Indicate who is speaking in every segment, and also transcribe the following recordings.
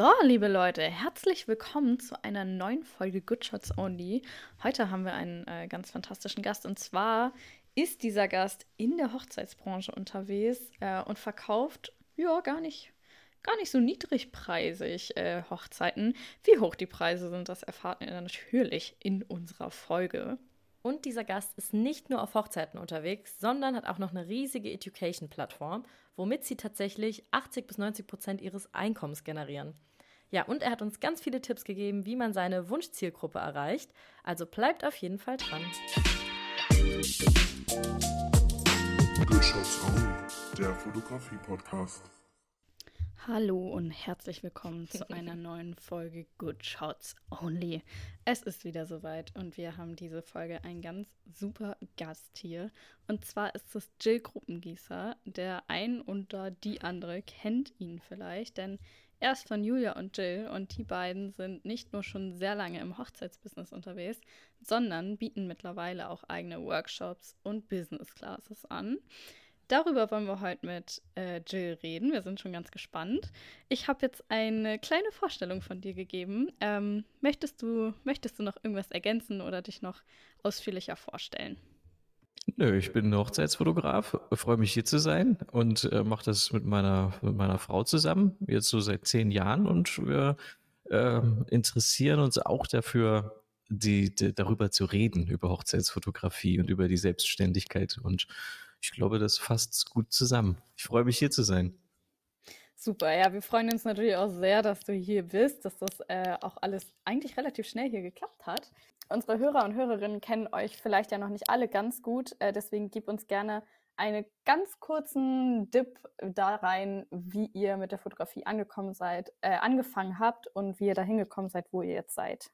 Speaker 1: So, liebe Leute, herzlich willkommen zu einer neuen Folge Good Shots Only. Heute haben wir einen äh, ganz fantastischen Gast und zwar ist dieser Gast in der Hochzeitsbranche unterwegs äh, und verkauft, ja, gar nicht, gar nicht so niedrigpreisig äh, Hochzeiten. Wie hoch die Preise sind, das erfahrt ihr natürlich in unserer Folge.
Speaker 2: Und dieser Gast ist nicht nur auf Hochzeiten unterwegs, sondern hat auch noch eine riesige Education-Plattform, womit sie tatsächlich 80 bis 90 Prozent ihres Einkommens generieren. Ja, und er hat uns ganz viele Tipps gegeben, wie man seine Wunschzielgruppe erreicht. Also bleibt auf jeden Fall dran.
Speaker 3: Good Shots On, der Fotografie-Podcast.
Speaker 1: Hallo und herzlich willkommen zu einer neuen Folge Good Shots Only. Es ist wieder soweit und wir haben diese Folge einen ganz super Gast hier. Und zwar ist es Jill Gruppengießer. Der ein oder die andere kennt ihn vielleicht, denn er ist von Julia und Jill und die beiden sind nicht nur schon sehr lange im Hochzeitsbusiness unterwegs, sondern bieten mittlerweile auch eigene Workshops und Business Classes an. Darüber wollen wir heute mit äh, Jill reden. Wir sind schon ganz gespannt. Ich habe jetzt eine kleine Vorstellung von dir gegeben. Ähm, möchtest, du, möchtest du noch irgendwas ergänzen oder dich noch ausführlicher vorstellen?
Speaker 4: Nö, ich bin Hochzeitsfotograf, freue mich hier zu sein und äh, mache das mit meiner, mit meiner Frau zusammen, jetzt so seit zehn Jahren und wir äh, interessieren uns auch dafür, die, die, darüber zu reden, über Hochzeitsfotografie und über die Selbstständigkeit und ich glaube, das fasst gut zusammen. Ich freue mich hier zu sein.
Speaker 1: Super, ja, wir freuen uns natürlich auch sehr, dass du hier bist, dass das äh, auch alles eigentlich relativ schnell hier geklappt hat. Unsere Hörer und Hörerinnen kennen euch vielleicht ja noch nicht alle ganz gut, äh, deswegen gib uns gerne einen ganz kurzen Dip da rein, wie ihr mit der Fotografie angekommen seid, äh, angefangen habt und wie ihr da hingekommen seid, wo ihr jetzt seid.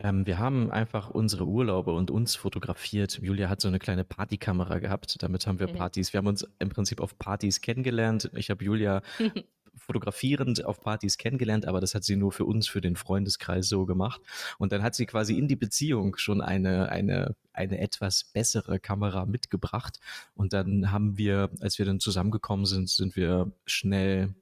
Speaker 4: Ähm, wir haben einfach unsere Urlaube und uns fotografiert. Julia hat so eine kleine Partykamera gehabt. Damit haben wir mhm. Partys. Wir haben uns im Prinzip auf Partys kennengelernt. Ich habe Julia fotografierend auf Partys kennengelernt, aber das hat sie nur für uns, für den Freundeskreis so gemacht. Und dann hat sie quasi in die Beziehung schon eine, eine, eine etwas bessere Kamera mitgebracht. Und dann haben wir, als wir dann zusammengekommen sind, sind wir schnell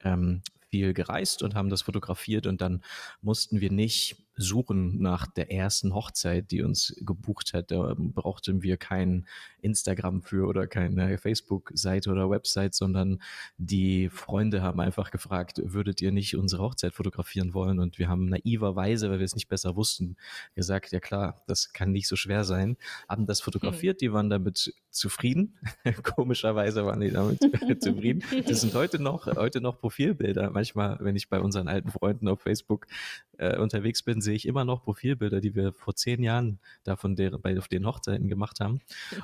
Speaker 4: ähm, viel gereist und haben das fotografiert und dann mussten wir nicht suchen nach der ersten Hochzeit, die uns gebucht hat. Da brauchten wir kein Instagram für oder keine Facebook-Seite oder Website, sondern die Freunde haben einfach gefragt, würdet ihr nicht unsere Hochzeit fotografieren wollen? Und wir haben naiverweise, weil wir es nicht besser wussten, gesagt, ja klar, das kann nicht so schwer sein, haben das fotografiert, die waren damit zufrieden. Komischerweise waren die damit zufrieden. Das sind heute noch, heute noch Profilbilder. Manchmal, wenn ich bei unseren alten Freunden auf Facebook äh, unterwegs bin, sehe ich immer noch Profilbilder, die wir vor zehn Jahren da von der, bei auf den Hochzeiten gemacht haben.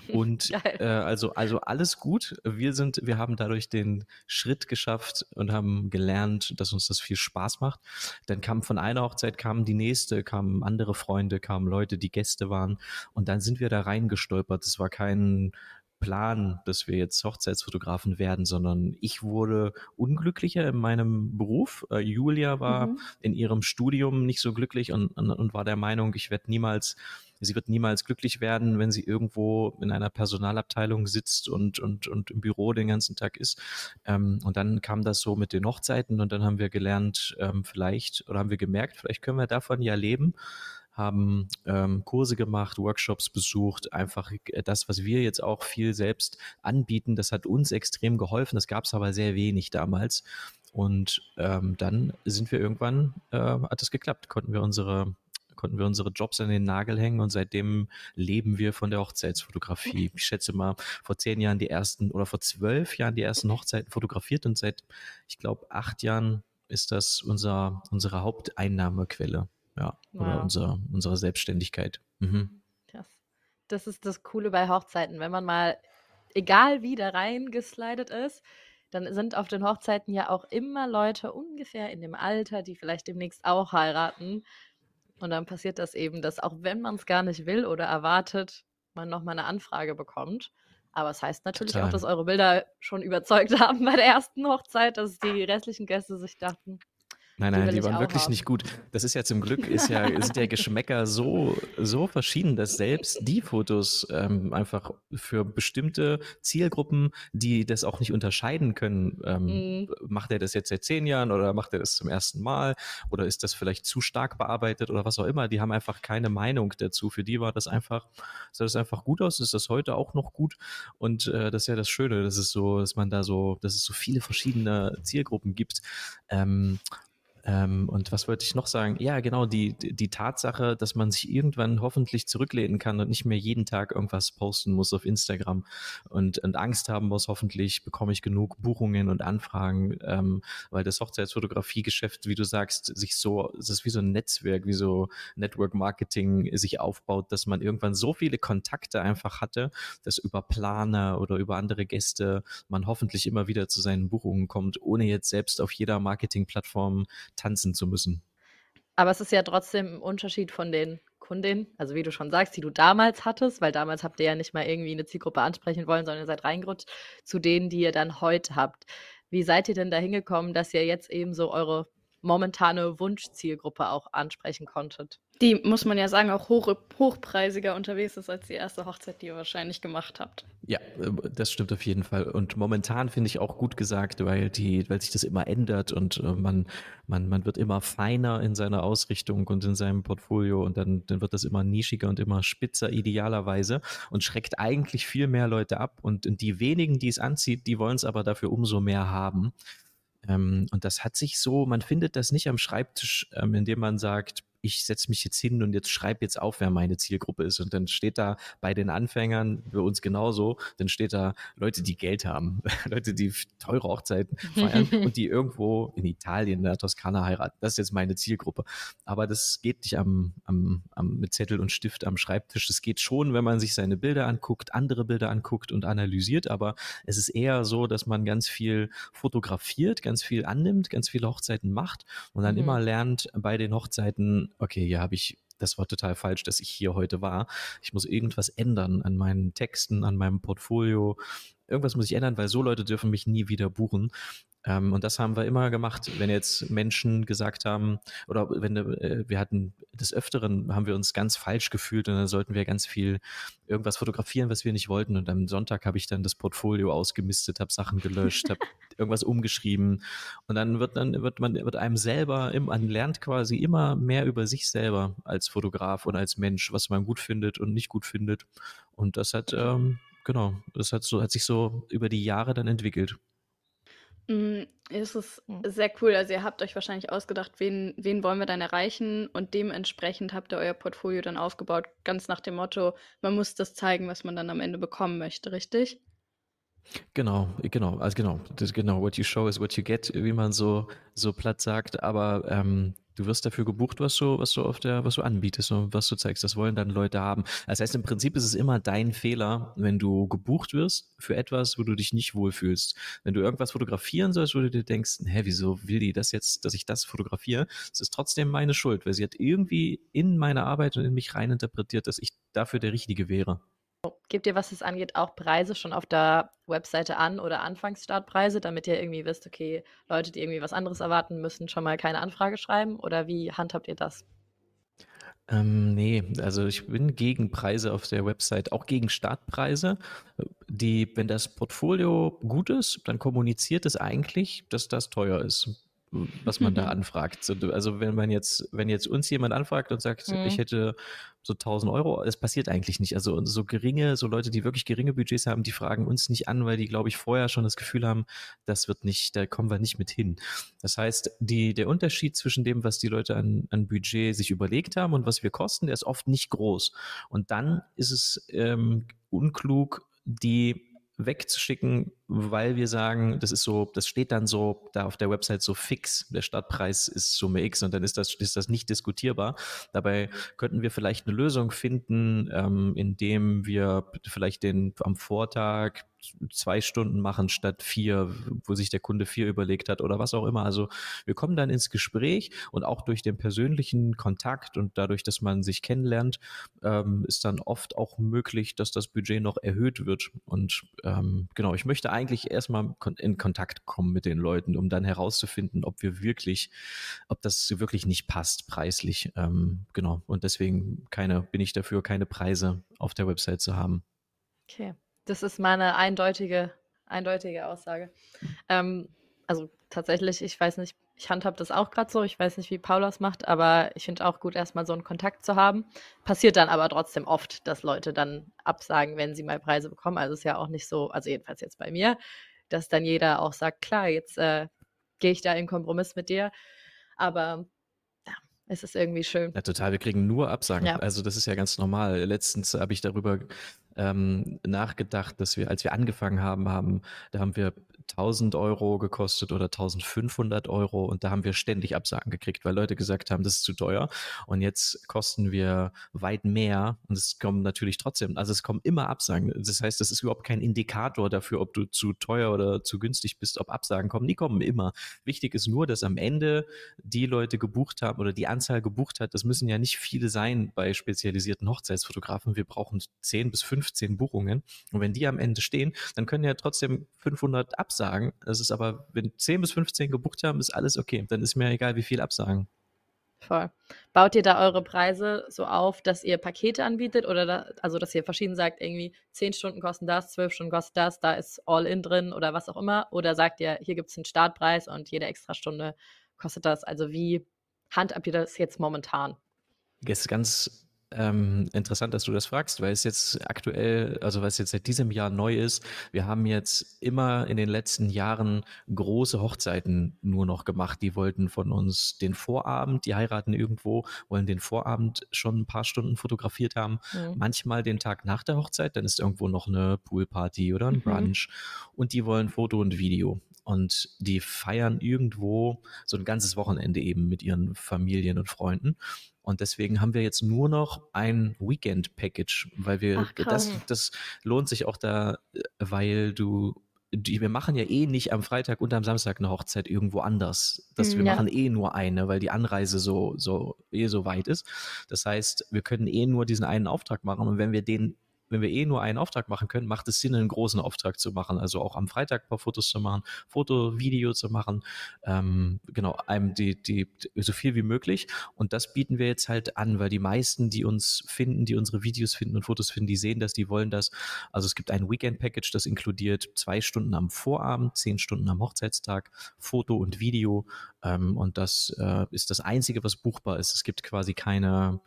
Speaker 4: Und äh, also, also alles gut. Wir sind, wir haben dadurch den Schritt geschafft und haben gelernt, dass uns das viel Spaß macht. Dann kam von einer Hochzeit kam die nächste, kamen andere Freunde, kamen Leute, die Gäste waren. Und dann sind wir da reingestolpert. Es war kein Plan, dass wir jetzt Hochzeitsfotografen werden, sondern ich wurde unglücklicher in meinem Beruf. Äh, Julia war mhm. in ihrem Studium nicht so glücklich und, und, und war der Meinung, ich werde niemals sie wird niemals glücklich werden, wenn sie irgendwo in einer Personalabteilung sitzt und, und, und im Büro den ganzen Tag ist. Ähm, und dann kam das so mit den Hochzeiten und dann haben wir gelernt, ähm, vielleicht, oder haben wir gemerkt, vielleicht können wir davon ja leben haben ähm, Kurse gemacht, Workshops besucht, einfach äh, das, was wir jetzt auch viel selbst anbieten, das hat uns extrem geholfen. Das gab es aber sehr wenig damals. Und ähm, dann sind wir irgendwann, äh, hat es geklappt, konnten wir unsere konnten wir unsere Jobs an den Nagel hängen und seitdem leben wir von der Hochzeitsfotografie. Ich schätze mal, vor zehn Jahren die ersten oder vor zwölf Jahren die ersten Hochzeiten fotografiert und seit, ich glaube, acht Jahren ist das unser, unsere Haupteinnahmequelle ja, wow. oder unser, unsere Selbstständigkeit. Mhm.
Speaker 2: Krass. Das ist das Coole bei Hochzeiten, wenn man mal, egal wie da reingeslidet ist, dann sind auf den Hochzeiten ja auch immer Leute ungefähr in dem Alter, die vielleicht demnächst auch heiraten. Und dann passiert das eben, dass auch wenn man es gar nicht will oder erwartet, man nochmal eine Anfrage bekommt. Aber es das heißt natürlich Total. auch, dass eure Bilder schon überzeugt haben bei der ersten Hochzeit, dass die restlichen Gäste sich dachten,
Speaker 4: Nein,
Speaker 2: Die
Speaker 4: nein, die
Speaker 2: ich
Speaker 4: waren wirklich
Speaker 2: haben.
Speaker 4: nicht gut. Das ist ja zum Glück, ist ja, sind ja Geschmäcker so, so verschieden, dass selbst die Fotos ähm, einfach für bestimmte Zielgruppen, die das auch nicht unterscheiden können, ähm,
Speaker 2: Mhm.
Speaker 4: macht er das jetzt seit zehn Jahren oder macht er das zum ersten Mal oder ist das vielleicht zu stark bearbeitet oder was auch immer, die haben einfach keine Meinung dazu. Für die war das einfach, sah das einfach gut aus, ist das heute auch noch gut und äh, das ist ja das Schöne, dass es so, dass man da so, dass es so viele verschiedene Zielgruppen gibt. Ähm, ähm, und was wollte ich noch sagen? Ja, genau, die, die Tatsache, dass man sich irgendwann hoffentlich zurücklehnen kann und nicht mehr jeden Tag irgendwas posten muss auf Instagram und, und Angst haben muss, hoffentlich bekomme ich genug Buchungen und Anfragen, ähm, weil das Hochzeitsfotografie-Geschäft, wie du sagst, sich so, es ist wie so ein Netzwerk, wie so Network Marketing sich aufbaut, dass man irgendwann so viele Kontakte einfach hatte, dass über Planer oder über andere Gäste man hoffentlich immer wieder zu seinen Buchungen kommt, ohne jetzt selbst auf jeder Marketingplattform tanzen zu müssen.
Speaker 2: Aber es ist ja trotzdem ein Unterschied von den Kundinnen, also wie du schon sagst, die du damals hattest, weil damals habt ihr ja nicht mal irgendwie eine Zielgruppe ansprechen wollen, sondern ihr seid reingerutscht, zu denen, die ihr dann heute habt. Wie seid ihr denn da hingekommen, dass ihr jetzt eben so eure momentane Wunschzielgruppe auch ansprechen konntet?
Speaker 1: Die, muss man ja sagen, auch hoch, hochpreisiger unterwegs ist als die erste Hochzeit, die ihr wahrscheinlich gemacht habt.
Speaker 4: Ja, äh, das stimmt auf jeden Fall. Und momentan finde ich auch gut gesagt, weil die, weil sich das immer ändert und äh, man, man, man wird immer feiner in seiner Ausrichtung und in seinem Portfolio und dann, dann wird das immer nischiger und immer spitzer idealerweise und schreckt eigentlich viel mehr Leute ab. Und die wenigen, die es anzieht, die wollen es aber dafür umso mehr haben. Ähm, und das hat sich so, man findet das nicht am Schreibtisch, ähm, indem man sagt, ich setze mich jetzt hin und jetzt schreibe jetzt auf, wer meine Zielgruppe ist. Und dann steht da bei den Anfängern, bei uns genauso, dann steht da Leute, die Geld haben, Leute, die teure Hochzeiten feiern und die irgendwo in Italien, in der Toskana heiraten. Das ist jetzt meine Zielgruppe. Aber das geht nicht am, am, am, mit Zettel und Stift am Schreibtisch. Das geht schon, wenn man sich seine Bilder anguckt, andere Bilder anguckt und analysiert. Aber es ist eher so, dass man ganz viel fotografiert, ganz viel annimmt, ganz viele Hochzeiten macht und dann
Speaker 2: Mhm.
Speaker 4: immer lernt bei den Hochzeiten, okay, hier habe ich das war total falsch, dass ich hier heute war. Ich muss irgendwas ändern an meinen Texten, an meinem Portfolio. Irgendwas muss ich ändern, weil so Leute dürfen mich nie wieder buchen. Ähm, und das haben wir immer gemacht, wenn jetzt Menschen gesagt haben, oder wenn äh, wir hatten des Öfteren, haben wir uns ganz falsch gefühlt und dann sollten wir ganz viel irgendwas fotografieren, was wir nicht wollten. Und am Sonntag habe ich dann das Portfolio ausgemistet, habe Sachen gelöscht, habe irgendwas umgeschrieben. Und dann wird dann wird man wird einem selber, man lernt quasi immer mehr über sich selber als Fotograf und als Mensch, was man gut findet und nicht gut findet. Und das hat ähm, genau, das hat so hat sich so über die Jahre dann entwickelt.
Speaker 1: Mm, Es ist
Speaker 2: Mhm.
Speaker 1: sehr cool. Also ihr habt euch wahrscheinlich ausgedacht, wen, wen wollen wir dann erreichen und dementsprechend habt ihr euer Portfolio dann aufgebaut, ganz nach dem Motto, man muss das zeigen, was man dann am Ende bekommen möchte, richtig?
Speaker 4: Genau, genau, also genau, das, genau, what you show is what you get, wie man so, so platt sagt, aber ähm, du wirst dafür gebucht, was du, was du auf der, was du anbietest und was du zeigst. Das wollen dann Leute haben. Das heißt, im Prinzip ist es immer dein Fehler, wenn du gebucht wirst für etwas, wo du dich nicht wohlfühlst. Wenn du irgendwas fotografieren sollst, wo du dir denkst, hä, wieso will die das jetzt, dass ich das fotografiere? Es ist trotzdem meine Schuld, weil sie hat irgendwie in meine Arbeit und in mich reininterpretiert, dass ich dafür der Richtige wäre.
Speaker 2: Gebt ihr, was es angeht, auch Preise schon auf der Webseite an oder Anfangsstartpreise, damit ihr irgendwie wisst, okay, Leute, die irgendwie was anderes erwarten, müssen schon mal keine Anfrage schreiben? Oder wie handhabt ihr das?
Speaker 4: Ähm, nee, also ich bin gegen Preise auf der Website, auch gegen Startpreise. Die, wenn das Portfolio gut ist, dann kommuniziert es eigentlich, dass das teuer ist, was man da anfragt. So, du- Also wenn man jetzt, wenn jetzt uns jemand anfragt und sagt,
Speaker 2: Mhm.
Speaker 4: ich hätte so 1000 Euro, das passiert eigentlich nicht. Also so geringe, so Leute, die wirklich geringe Budgets haben, die fragen uns nicht an, weil die, glaube ich, vorher schon das Gefühl haben, das wird nicht, da kommen wir nicht mit hin. Das heißt, die, der Unterschied zwischen dem, was die Leute an, an Budget sich überlegt haben und was wir kosten, der ist oft nicht groß. Und dann ist es ähm, unklug, die wegzuschicken, weil wir sagen, das ist so, das steht dann so da auf der Website so fix, der Startpreis ist Summe X und dann ist das, ist das nicht diskutierbar. Dabei könnten wir vielleicht eine Lösung finden, ähm, indem wir vielleicht den am Vortag zwei Stunden machen statt vier, wo sich der Kunde vier überlegt hat oder was auch immer. Also wir kommen dann ins Gespräch und auch durch den persönlichen Kontakt und dadurch, dass man sich kennenlernt, ähm, ist dann oft auch möglich, dass das Budget noch erhöht wird. Und ähm, genau, ich möchte eigentlich erstmal in Kontakt kommen mit den Leuten, um dann herauszufinden, ob wir wirklich, ob das wirklich nicht passt preislich. Ähm, genau. Und deswegen keine, bin ich dafür, keine Preise auf der Website zu haben.
Speaker 2: Okay. Das ist meine eindeutige, eindeutige Aussage. Ähm, also tatsächlich, ich weiß nicht, ich handhab das auch gerade so. Ich weiß nicht, wie Paul das macht, aber ich finde auch gut, erstmal so einen Kontakt zu haben. Passiert dann aber trotzdem oft, dass Leute dann absagen, wenn sie mal Preise bekommen. Also ist ja auch nicht so, also jedenfalls jetzt bei mir, dass dann jeder auch sagt, klar, jetzt äh, gehe ich da in Kompromiss mit dir. Aber ja, es ist irgendwie schön.
Speaker 4: Ja, total. Wir kriegen nur Absagen. Ja. Also das ist ja ganz normal. Letztens habe ich darüber ähm, nachgedacht, dass wir, als wir angefangen haben, haben, da haben wir 1000 Euro gekostet oder 1500 Euro und da haben wir ständig Absagen gekriegt, weil Leute gesagt haben, das ist zu teuer und jetzt kosten wir weit mehr und es kommen natürlich trotzdem, also es kommen immer Absagen. Das heißt, das ist überhaupt kein Indikator dafür, ob du zu teuer oder zu günstig bist, ob Absagen kommen. Die kommen immer. Wichtig ist nur, dass am Ende die Leute gebucht haben oder die Anzahl gebucht hat. Das müssen ja nicht viele sein bei spezialisierten Hochzeitsfotografen. Wir brauchen 10 bis 15 Buchungen und wenn die am Ende stehen, dann können ja trotzdem 500 Absagen absagen. Das ist aber, wenn 10 bis 15 gebucht haben, ist alles okay. Dann ist mir egal, wie viel absagen.
Speaker 2: Voll. Baut ihr da eure Preise so auf, dass ihr Pakete anbietet oder da, also dass ihr verschieden sagt, irgendwie 10 Stunden kosten das, 12 Stunden kostet das, da ist All-In drin oder was auch immer? Oder sagt ihr, hier gibt es einen Startpreis und jede extra Stunde kostet das? Also wie handhabt ihr das jetzt momentan?
Speaker 4: Ist ganz ähm, interessant, dass du das fragst, weil es jetzt aktuell, also es jetzt seit diesem Jahr neu ist. Wir haben jetzt immer in den letzten Jahren große Hochzeiten nur noch gemacht. Die wollten von uns den Vorabend, die heiraten irgendwo, wollen den Vorabend schon ein paar Stunden fotografiert haben. Mhm. Manchmal den Tag nach der Hochzeit, dann ist irgendwo noch eine Poolparty oder ein mhm. Brunch. Mhm. Und die wollen Foto und Video und die feiern irgendwo so ein ganzes Wochenende eben mit ihren Familien und Freunden. Und deswegen haben wir jetzt nur noch ein Weekend-Package, weil wir, Ach, das, das lohnt sich auch da, weil du die, wir machen ja eh nicht am Freitag und am Samstag eine Hochzeit irgendwo anders. Das, wir ja. machen eh nur eine, weil die Anreise so, so, eh so weit ist. Das heißt, wir können eh nur diesen einen Auftrag machen und wenn wir den wenn wir eh nur einen Auftrag machen können, macht es Sinn, einen großen Auftrag zu machen. Also auch am Freitag ein paar Fotos zu machen, Foto, Video zu machen, ähm, genau, einem die, die, so viel wie möglich. Und das bieten wir jetzt halt an, weil die meisten, die uns finden, die unsere Videos finden und Fotos finden, die sehen das, die wollen das. Also es gibt ein Weekend-Package, das inkludiert zwei Stunden am Vorabend, zehn Stunden am Hochzeitstag, Foto und Video. Ähm, und das äh, ist das Einzige, was buchbar ist. Es gibt quasi keine,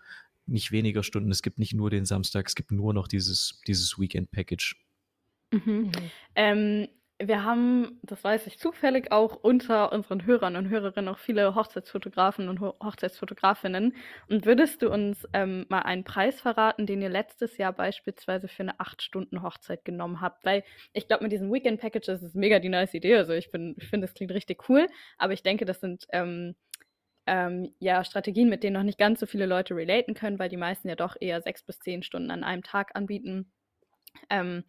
Speaker 4: nicht weniger Stunden. Es gibt nicht nur den Samstag, es gibt nur noch dieses, dieses Weekend-Package.
Speaker 1: Mhm. Mhm. Ähm, wir haben, das weiß ich zufällig, auch unter unseren Hörern und Hörerinnen auch viele Hochzeitsfotografen und Ho Hochzeitsfotografinnen. Und würdest du uns ähm, mal einen Preis verraten, den ihr letztes Jahr beispielsweise für eine 8-Stunden-Hochzeit genommen habt? Weil ich glaube, mit diesen Weekend-Packages ist mega die nice Idee. Also ich, ich finde, das klingt richtig cool. Aber ich denke, das sind ähm, ähm, ja, Strategien, mit denen noch nicht ganz so viele Leute relaten können, weil die meisten ja doch eher sechs bis zehn Stunden an einem Tag anbieten. Ähm,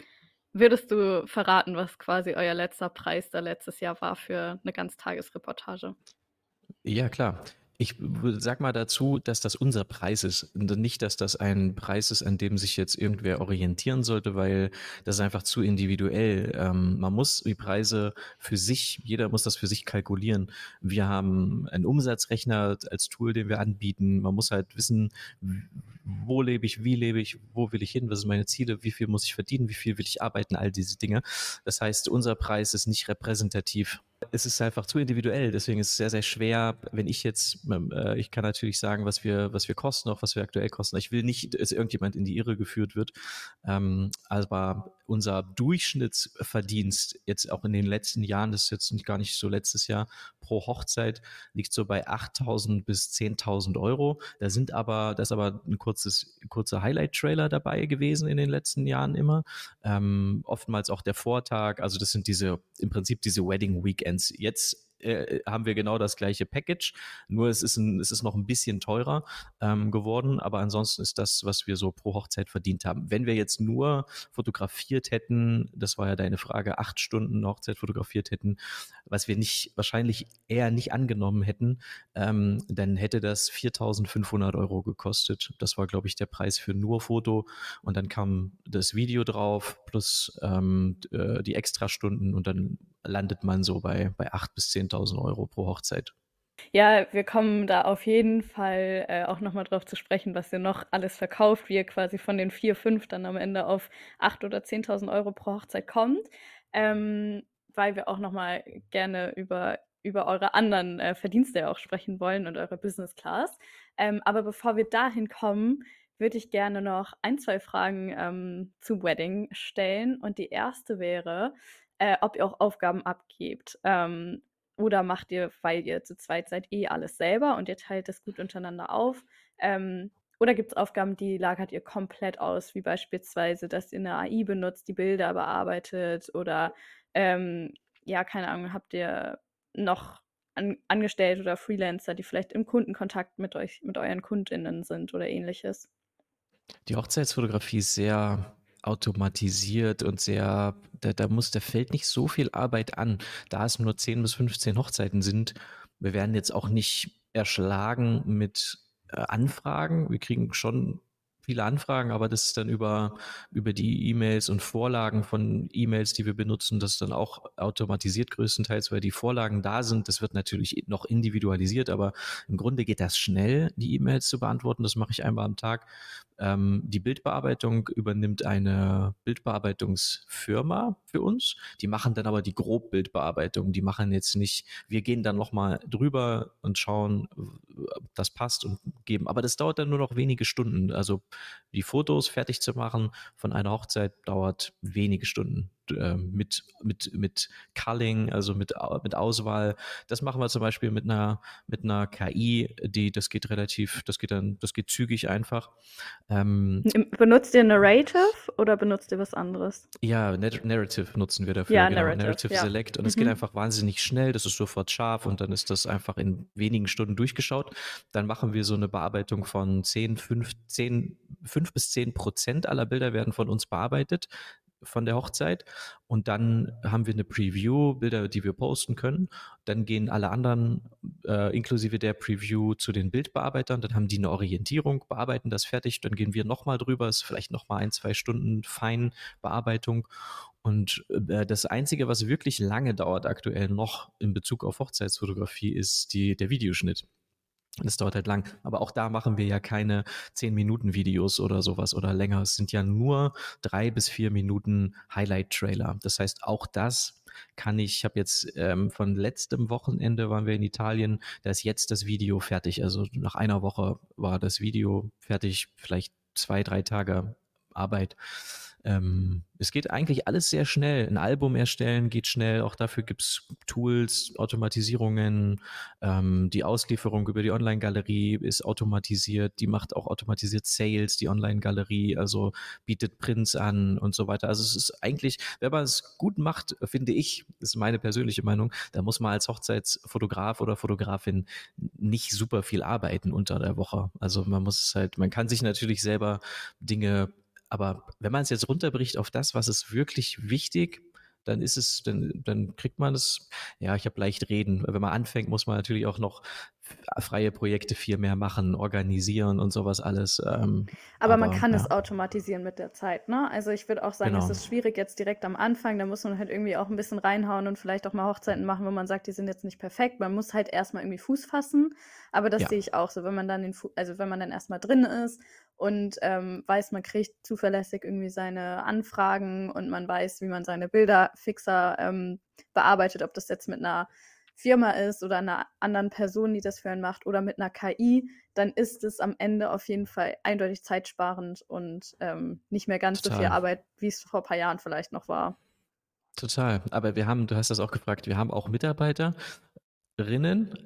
Speaker 1: würdest du verraten, was quasi euer letzter Preis da letztes Jahr war für eine Ganztagesreportage?
Speaker 4: Ja, klar. Ich sag mal dazu, dass das unser Preis ist. Nicht, dass das ein Preis ist, an dem sich jetzt irgendwer orientieren sollte, weil das ist einfach zu individuell. Ähm, man muss die Preise für sich, jeder muss das für sich kalkulieren. Wir haben einen Umsatzrechner als Tool, den wir anbieten. Man muss halt wissen, wo lebe ich, wie lebe ich, wo will ich hin, was sind meine Ziele, wie viel muss ich verdienen, wie viel will ich arbeiten, all diese Dinge. Das heißt, unser Preis ist nicht repräsentativ es ist einfach zu individuell, deswegen ist es sehr, sehr schwer, wenn ich jetzt, ähm, äh, ich kann natürlich sagen, was wir, was wir kosten, auch was wir aktuell kosten. Ich will nicht, dass irgendjemand in die Irre geführt wird. Ähm, aber unser Durchschnittsverdienst jetzt auch in den letzten Jahren, das ist jetzt gar nicht so letztes Jahr, pro Hochzeit liegt so bei 8.000 bis 10.000 Euro. Da sind aber, das ist aber ein kurzes, kurzer Highlight-Trailer dabei gewesen in den letzten Jahren immer. Ähm, oftmals auch der Vortag, also das sind diese, im Prinzip diese Wedding Weekends. Jetzt äh, haben wir genau das gleiche Package, nur es ist, ein, es ist noch ein bisschen teurer ähm, geworden, aber ansonsten ist das, was wir so pro Hochzeit verdient haben. Wenn wir jetzt nur fotografiert hätten, das war ja deine Frage, acht Stunden Hochzeit fotografiert hätten, was wir nicht, wahrscheinlich eher nicht angenommen hätten, ähm, dann hätte das 4.500 Euro gekostet. Das war, glaube ich, der Preis für nur Foto und dann kam das Video drauf plus ähm, äh, die Extrastunden und dann landet man so bei, bei 8.000 bis 10.000 Euro pro Hochzeit.
Speaker 1: Ja, wir kommen da auf jeden Fall äh, auch nochmal drauf zu sprechen, was ihr noch alles verkauft, wie ihr quasi von den 4, 5 dann am Ende auf 8.000 oder 10.000 Euro pro Hochzeit kommt, ähm, weil wir auch nochmal gerne über, über eure anderen äh, Verdienste auch sprechen wollen und eure Business Class. Ähm, aber bevor wir dahin kommen, würde ich gerne noch ein, zwei Fragen ähm, zu Wedding stellen. Und die erste wäre, äh, ob ihr auch Aufgaben abgebt. Ähm, oder macht ihr, weil ihr zu zweit seid, eh alles selber und ihr teilt das gut untereinander auf? Ähm, oder gibt es Aufgaben, die lagert ihr komplett aus, wie beispielsweise, dass ihr eine AI benutzt, die Bilder bearbeitet oder ähm, ja, keine Ahnung, habt ihr noch an, Angestellte oder Freelancer, die vielleicht im Kundenkontakt mit euch, mit euren KundInnen sind oder ähnliches?
Speaker 4: Die Hochzeitsfotografie ist sehr automatisiert und sehr, da, da muss, da fällt nicht so viel Arbeit an. Da es nur 10 bis 15 Hochzeiten sind, wir werden jetzt auch nicht erschlagen mit äh, Anfragen. Wir kriegen schon viele Anfragen, aber das ist dann über, über die E-Mails und Vorlagen von E-Mails, die wir benutzen, das dann auch automatisiert größtenteils, weil die Vorlagen da sind. Das wird natürlich noch individualisiert, aber im Grunde geht das schnell, die E-Mails zu beantworten. Das mache ich einmal am Tag. Ähm, die Bildbearbeitung übernimmt eine Bildbearbeitungsfirma für uns. Die machen dann aber die Grobbildbearbeitung. Die machen jetzt nicht, wir gehen dann nochmal drüber und schauen, ob das passt und geben. Aber das dauert dann nur noch wenige Stunden. Also die Fotos fertig zu machen von einer Hochzeit dauert wenige Stunden äh, mit, mit, mit Culling, also mit, mit Auswahl. Das machen wir zum Beispiel mit einer, mit einer KI, die, das geht relativ, das geht dann, das geht zügig einfach.
Speaker 1: Ähm, benutzt ihr Narrative oder benutzt ihr was anderes?
Speaker 4: Ja, Narrative nutzen wir dafür.
Speaker 1: Ja, genau. Narrative,
Speaker 4: Narrative
Speaker 1: ja.
Speaker 4: Select. Und es mhm. geht einfach wahnsinnig schnell, das ist sofort scharf und dann ist das einfach in wenigen Stunden durchgeschaut. Dann machen wir so eine Bearbeitung von 10, 5, 10, 5 bis 10 Prozent aller Bilder werden von uns bearbeitet von der Hochzeit und dann haben wir eine Preview, Bilder, die wir posten können. Dann gehen alle anderen, äh, inklusive der Preview, zu den Bildbearbeitern. Dann haben die eine Orientierung, bearbeiten das fertig. Dann gehen wir nochmal drüber, ist vielleicht nochmal ein, zwei Stunden Feinbearbeitung. Und äh, das Einzige, was wirklich lange dauert aktuell noch in Bezug auf Hochzeitsfotografie, ist die, der Videoschnitt. Das dauert halt lang. Aber auch da machen wir ja keine 10-Minuten-Videos oder sowas oder länger. Es sind ja nur drei bis vier Minuten Highlight-Trailer. Das heißt, auch das kann ich, ich habe jetzt ähm, von letztem Wochenende waren wir in Italien, da ist jetzt das Video fertig. Also nach einer Woche war das Video fertig, vielleicht zwei, drei Tage Arbeit. Ähm, es geht eigentlich alles sehr schnell. Ein Album erstellen geht schnell. Auch dafür gibt es Tools, Automatisierungen. Ähm, die Auslieferung über die Online-Galerie ist automatisiert. Die macht auch automatisiert Sales, die Online-Galerie, also bietet Prints an und so weiter. Also es ist eigentlich, wenn man es gut macht, finde ich, ist meine persönliche Meinung, da muss man als Hochzeitsfotograf oder Fotografin nicht super viel arbeiten unter der Woche. Also man muss halt, man kann sich natürlich selber Dinge aber wenn man es jetzt runterbricht auf das, was ist wirklich wichtig, dann ist es, dann, dann kriegt man es, ja, ich habe leicht reden. Wenn man anfängt, muss man natürlich auch noch freie Projekte viel mehr machen, organisieren und sowas alles. Ähm,
Speaker 1: aber, aber, man kann ja. es automatisieren mit der Zeit, ne? Also ich würde auch sagen, genau. es ist schwierig jetzt direkt am Anfang, da muss man halt irgendwie auch ein bisschen reinhauen und vielleicht auch mal Hochzeiten machen, wo man sagt, die sind jetzt nicht perfekt. Man muss halt erstmal irgendwie Fuß fassen, aber das ja. sehe ich auch so, wenn man dann den, Fu also wenn man dann erstmal drin ist und ähm, weiß, man kriegt zuverlässig irgendwie seine Anfragen und man weiß, wie man seine Bilder fixer ähm, bearbeitet, ob das jetzt mit einer Firma ist oder einer anderen Person, die das für einen macht, oder mit einer KI, dann ist es am Ende auf jeden Fall eindeutig zeitsparend und ähm, nicht mehr ganz Total. so viel Arbeit, wie es vor ein paar Jahren vielleicht noch war.
Speaker 4: Total. Aber wir haben, du hast das auch gefragt, wir haben auch Mitarbeiterinnen,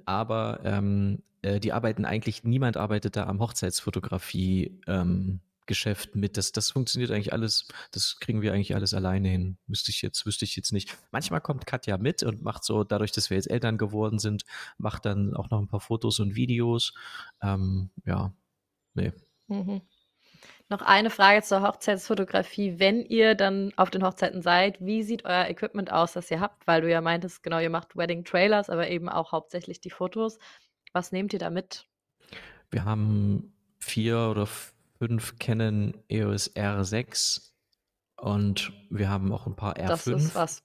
Speaker 4: aber ähm, äh, die arbeiten eigentlich, niemand arbeitet da am Hochzeitsfotografie. Ähm, Geschäft mit. Das, das funktioniert eigentlich alles, das kriegen wir eigentlich alles alleine hin. Müsste ich jetzt, wüsste ich jetzt nicht. Manchmal kommt Katja mit und macht so, dadurch, dass wir jetzt Eltern geworden sind, macht dann auch noch ein paar Fotos und Videos. Ähm, ja, nee.
Speaker 2: Mhm. Noch eine Frage zur Hochzeitsfotografie. Wenn ihr dann auf den Hochzeiten seid, wie sieht euer Equipment aus, das ihr habt? Weil du ja meintest, genau, ihr macht Wedding Trailers, aber eben auch hauptsächlich die Fotos. Was nehmt ihr da mit?
Speaker 4: Wir haben vier oder fünf Canon EOS R6 und wir haben auch ein paar R5.
Speaker 2: Das ist was.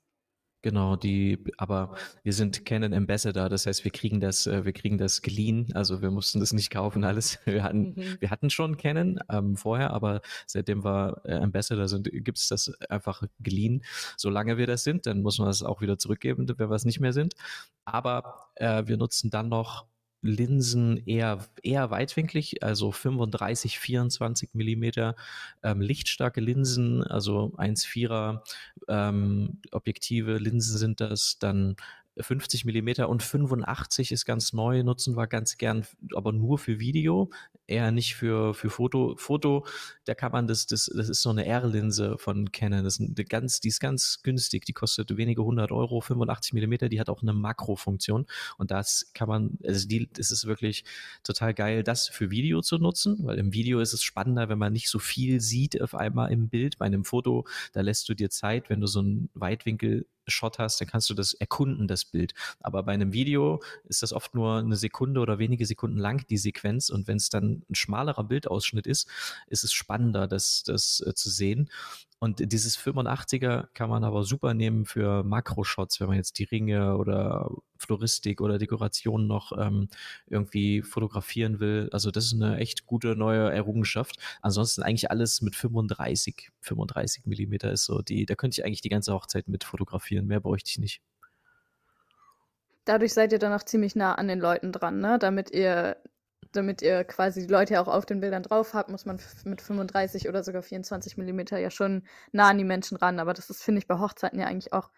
Speaker 4: Genau, die, aber wir sind Canon Ambassador, das heißt, wir kriegen das, äh, wir kriegen das geliehen, also wir mussten das nicht kaufen alles. Wir hatten, mhm. wir hatten schon Canon ähm, vorher, aber seitdem wir äh, Ambassador sind, gibt es das einfach geliehen. Solange wir das sind, dann muss man das auch wieder zurückgeben, wenn wir es nicht mehr sind. Aber äh, wir nutzen dann noch Linsen eher, eher weitwinklig, also 35, 24 Millimeter ähm, lichtstarke Linsen, also 1,4er ähm, Objektive Linsen sind das, dann 50 mm und 85 ist ganz neu, nutzen wir ganz gern, aber nur für Video, eher nicht für, für Foto. Foto, da kann man das, das, das ist so eine R-Linse von Canon, das ist ganz, die ist ganz günstig, die kostet wenige 100 Euro, 85 mm, die hat auch eine Makrofunktion und das kann man, also die, das ist wirklich total geil, das für Video zu nutzen, weil im Video ist es spannender, wenn man nicht so viel sieht auf einmal im Bild. Bei einem Foto, da lässt du dir Zeit, wenn du so einen Weitwinkel Shot hast, dann kannst du das erkunden, das Bild. Aber bei einem Video ist das oft nur eine Sekunde oder wenige Sekunden lang, die Sequenz. Und wenn es dann ein schmalerer Bildausschnitt ist, ist es spannender, das, das äh, zu sehen. Und dieses 85er kann man aber super nehmen für Makroshots, wenn man jetzt die Ringe oder Floristik oder Dekoration noch ähm, irgendwie fotografieren will. Also das ist eine echt gute neue Errungenschaft. Ansonsten eigentlich alles mit 35, 35 Millimeter ist so die, da könnte ich eigentlich die ganze Hochzeit mit fotografieren. Mehr bräuchte ich nicht.
Speaker 1: Dadurch seid ihr dann auch ziemlich nah an den Leuten dran, ne? Damit ihr damit ihr quasi die Leute ja auch auf den Bildern drauf habt, muss man mit 35 oder sogar 24 Millimeter ja schon nah an die Menschen ran. Aber das ist, finde ich, bei Hochzeiten ja eigentlich auch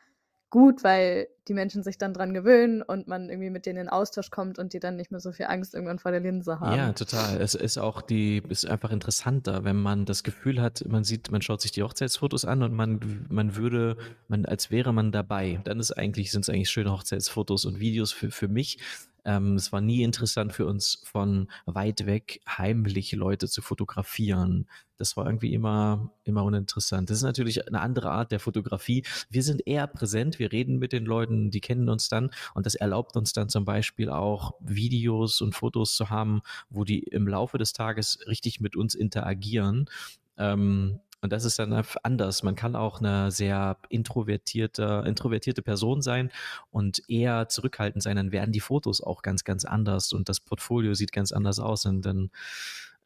Speaker 1: gut, weil die Menschen sich dann dran gewöhnen und man irgendwie mit denen in Austausch kommt und die dann nicht mehr so viel Angst irgendwann vor der Linse haben.
Speaker 4: Ja, total. Es ist auch die, ist einfach interessanter, wenn man das Gefühl hat, man sieht, man schaut sich die Hochzeitsfotos an und man, man würde, man, als wäre man dabei. Dann ist eigentlich, sind es eigentlich schöne Hochzeitsfotos und Videos für, für mich. Ähm, es war nie interessant für uns, von weit weg heimlich Leute zu fotografieren. Das war irgendwie immer, immer uninteressant. Das ist natürlich eine andere Art der Fotografie. Wir sind eher präsent, wir reden mit den Leuten, die kennen uns dann und das erlaubt uns dann zum Beispiel auch Videos und Fotos zu haben, wo die im Laufe des Tages richtig mit uns interagieren. Ähm, und das ist dann anders. Man kann auch eine sehr introvertierte, introvertierte Person sein und eher zurückhaltend sein. Dann werden die Fotos auch ganz, ganz anders und das Portfolio sieht ganz anders aus. Und dann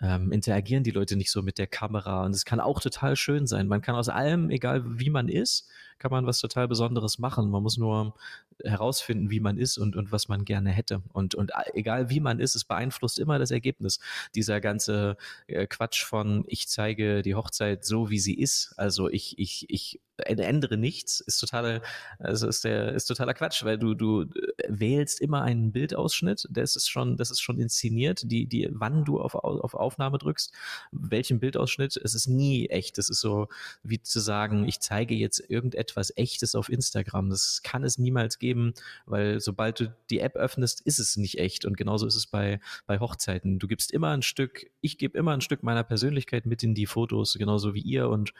Speaker 4: ähm, interagieren die Leute nicht so mit der Kamera. Und es kann auch total schön sein. Man kann aus allem, egal wie man ist, kann man was total Besonderes machen. Man muss nur herausfinden, wie man ist und, und was man gerne hätte. Und, und egal wie man ist, es beeinflusst immer das Ergebnis. Dieser ganze äh, Quatsch von ich zeige die Hochzeit so, wie sie ist. Also ich, ich, ich ändere nichts, ist totaler, also ist der, ist totaler Quatsch, weil du, du wählst immer einen Bildausschnitt, das ist schon, das ist schon inszeniert, die, die, wann du auf, auf Aufnahme drückst, welchen Bildausschnitt, es ist nie echt. Es ist so, wie zu sagen, ich zeige jetzt irgendetwas Echtes auf Instagram. Das kann es niemals geben, weil sobald du die App öffnest, ist es nicht echt. Und genauso ist es bei, bei Hochzeiten. Du gibst immer ein Stück, ich gebe immer ein Stück meiner Persönlichkeit mit in die Fotos, genauso wie ihr. Und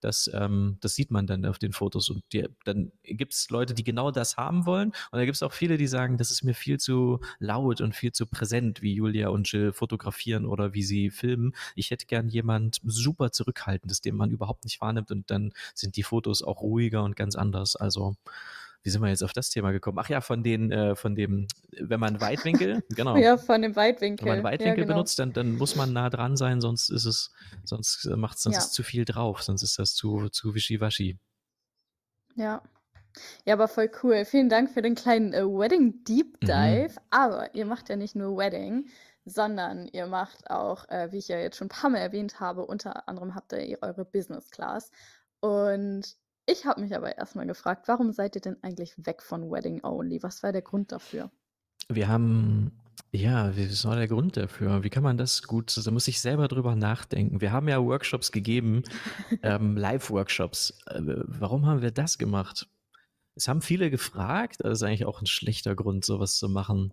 Speaker 4: das, ähm, das sieht man man dann auf den Fotos. Und die, dann gibt es Leute, die genau das haben wollen. Und dann gibt es auch viele, die sagen, das ist mir viel zu laut und viel zu präsent, wie Julia und Jill fotografieren oder wie sie filmen. Ich hätte gern jemand super zurückhaltendes, den man überhaupt nicht wahrnimmt. Und dann sind die Fotos auch ruhiger und ganz anders. Also wie sind wir jetzt auf das Thema gekommen? Ach ja, von den, äh, von dem, wenn man Weitwinkel, genau.
Speaker 1: ja, von dem Weitwinkel.
Speaker 4: Wenn man Weitwinkel ja, genau. benutzt, dann, dann muss man nah dran sein, sonst ist es, sonst äh, macht sonst ja. zu viel drauf, sonst ist das zu, zu wischiwaschi.
Speaker 1: Ja. Ja, aber voll cool. Vielen Dank für den kleinen äh, Wedding Deep mhm. Dive. Mhm. Aber ihr macht ja nicht nur Wedding, sondern ihr macht auch, äh, wie ich ja jetzt schon ein paar Mal erwähnt habe, unter anderem habt ihr eure Business Class. Und ich habe mich aber erstmal gefragt, warum seid ihr denn eigentlich weg von Wedding Only? Was war der Grund dafür?
Speaker 4: Wir haben ja, ist noch der Grund dafür? Wie kann man das gut, da muss ich selber drüber nachdenken. Wir haben ja Workshops gegeben, ähm, Live-Workshops. Äh, warum haben wir das gemacht? Es haben viele gefragt, das ist eigentlich auch ein schlechter Grund, sowas zu machen.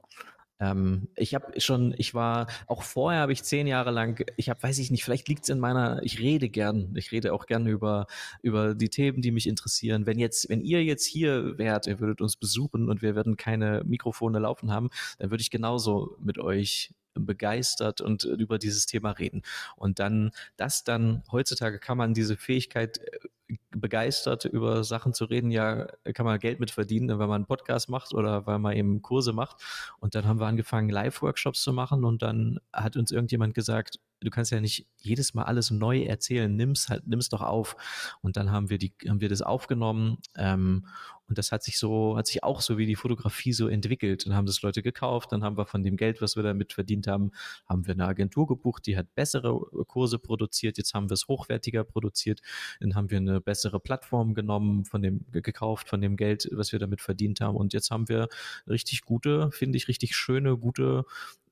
Speaker 4: Ähm, ich habe schon, ich war, auch vorher habe ich zehn Jahre lang, ich habe, weiß ich nicht, vielleicht liegt es in meiner, ich rede gern, ich rede auch gern über, über die Themen, die mich interessieren. Wenn jetzt, wenn ihr jetzt hier wärt, ihr würdet uns besuchen und wir würden keine Mikrofone laufen haben, dann würde ich genauso mit euch begeistert und über dieses Thema reden. Und dann, das dann, heutzutage kann man diese Fähigkeit äh, begeistert über Sachen zu reden, ja, kann man Geld mit verdienen, wenn man einen Podcast macht oder weil man eben Kurse macht. Und dann haben wir angefangen, Live-Workshops zu machen und dann hat uns irgendjemand gesagt, du kannst ja nicht jedes Mal alles neu erzählen, nimm's halt, nimm's doch auf. Und dann haben wir die, haben wir das aufgenommen ähm, und das hat sich so, hat sich auch so wie die Fotografie so entwickelt. Dann haben das Leute gekauft, dann haben wir von dem Geld, was wir damit verdient haben, haben wir eine Agentur gebucht, die hat bessere Kurse produziert. Jetzt haben wir es hochwertiger produziert. Dann haben wir eine bessere Plattform genommen, von dem gekauft, von dem Geld, was wir damit verdient haben. Und jetzt haben wir richtig gute, finde ich, richtig schöne, gute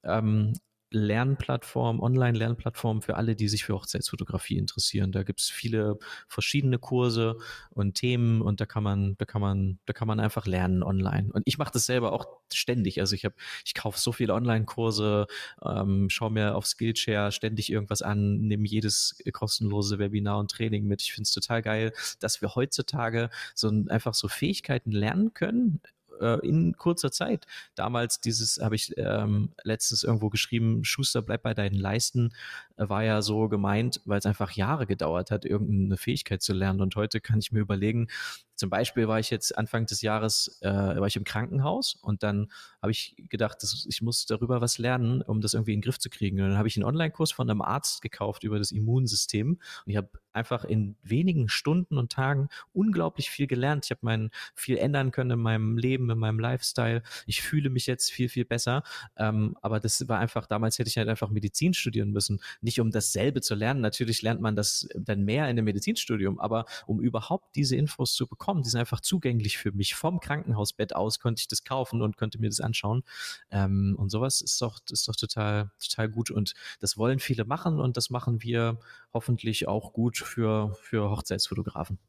Speaker 4: ähm, Lernplattform, Online-Lernplattform für alle, die sich für Hochzeitsfotografie interessieren. Da gibt es viele verschiedene Kurse und Themen und da kann man, da kann man, da kann man einfach lernen online. Und ich mache das selber auch ständig. Also ich habe, ich kaufe so viele Online-Kurse, ähm, schaue mir auf Skillshare ständig irgendwas an, nehme jedes kostenlose Webinar und Training mit. Ich finde es total geil, dass wir heutzutage so einfach so Fähigkeiten lernen können äh, in kurzer Zeit. Damals dieses, habe ich ähm, letztens irgendwo geschrieben, Schuster, bleib bei deinen Leisten, äh, war ja so gemeint, weil es einfach Jahre gedauert hat, irgendeine Fähigkeit zu lernen. Und heute kann ich mir überlegen, zum Beispiel war ich jetzt Anfang des Jahres, äh, war ich im Krankenhaus und dann habe ich gedacht, dass ich muss darüber was lernen, um das irgendwie in den Griff zu kriegen. Und dann habe ich einen Online-Kurs von einem Arzt gekauft über das Immunsystem und ich habe einfach in wenigen Stunden und Tagen unglaublich viel gelernt. Ich habe mein viel ändern können in meinem Leben, in meinem Lifestyle. Ich fühle mich jetzt viel, viel besser. Ähm, aber das war einfach, damals hätte ich halt einfach Medizin studieren müssen. Nicht um dasselbe zu lernen. Natürlich lernt man das dann mehr in dem Medizinstudium, aber um überhaupt diese Infos zu bekommen. Die sind einfach zugänglich für mich. Vom Krankenhausbett aus konnte ich das kaufen und konnte mir das anschauen. Ähm, und sowas ist doch, ist doch total, total gut. Und das wollen viele machen und das machen wir hoffentlich auch gut für, für Hochzeitsfotografen.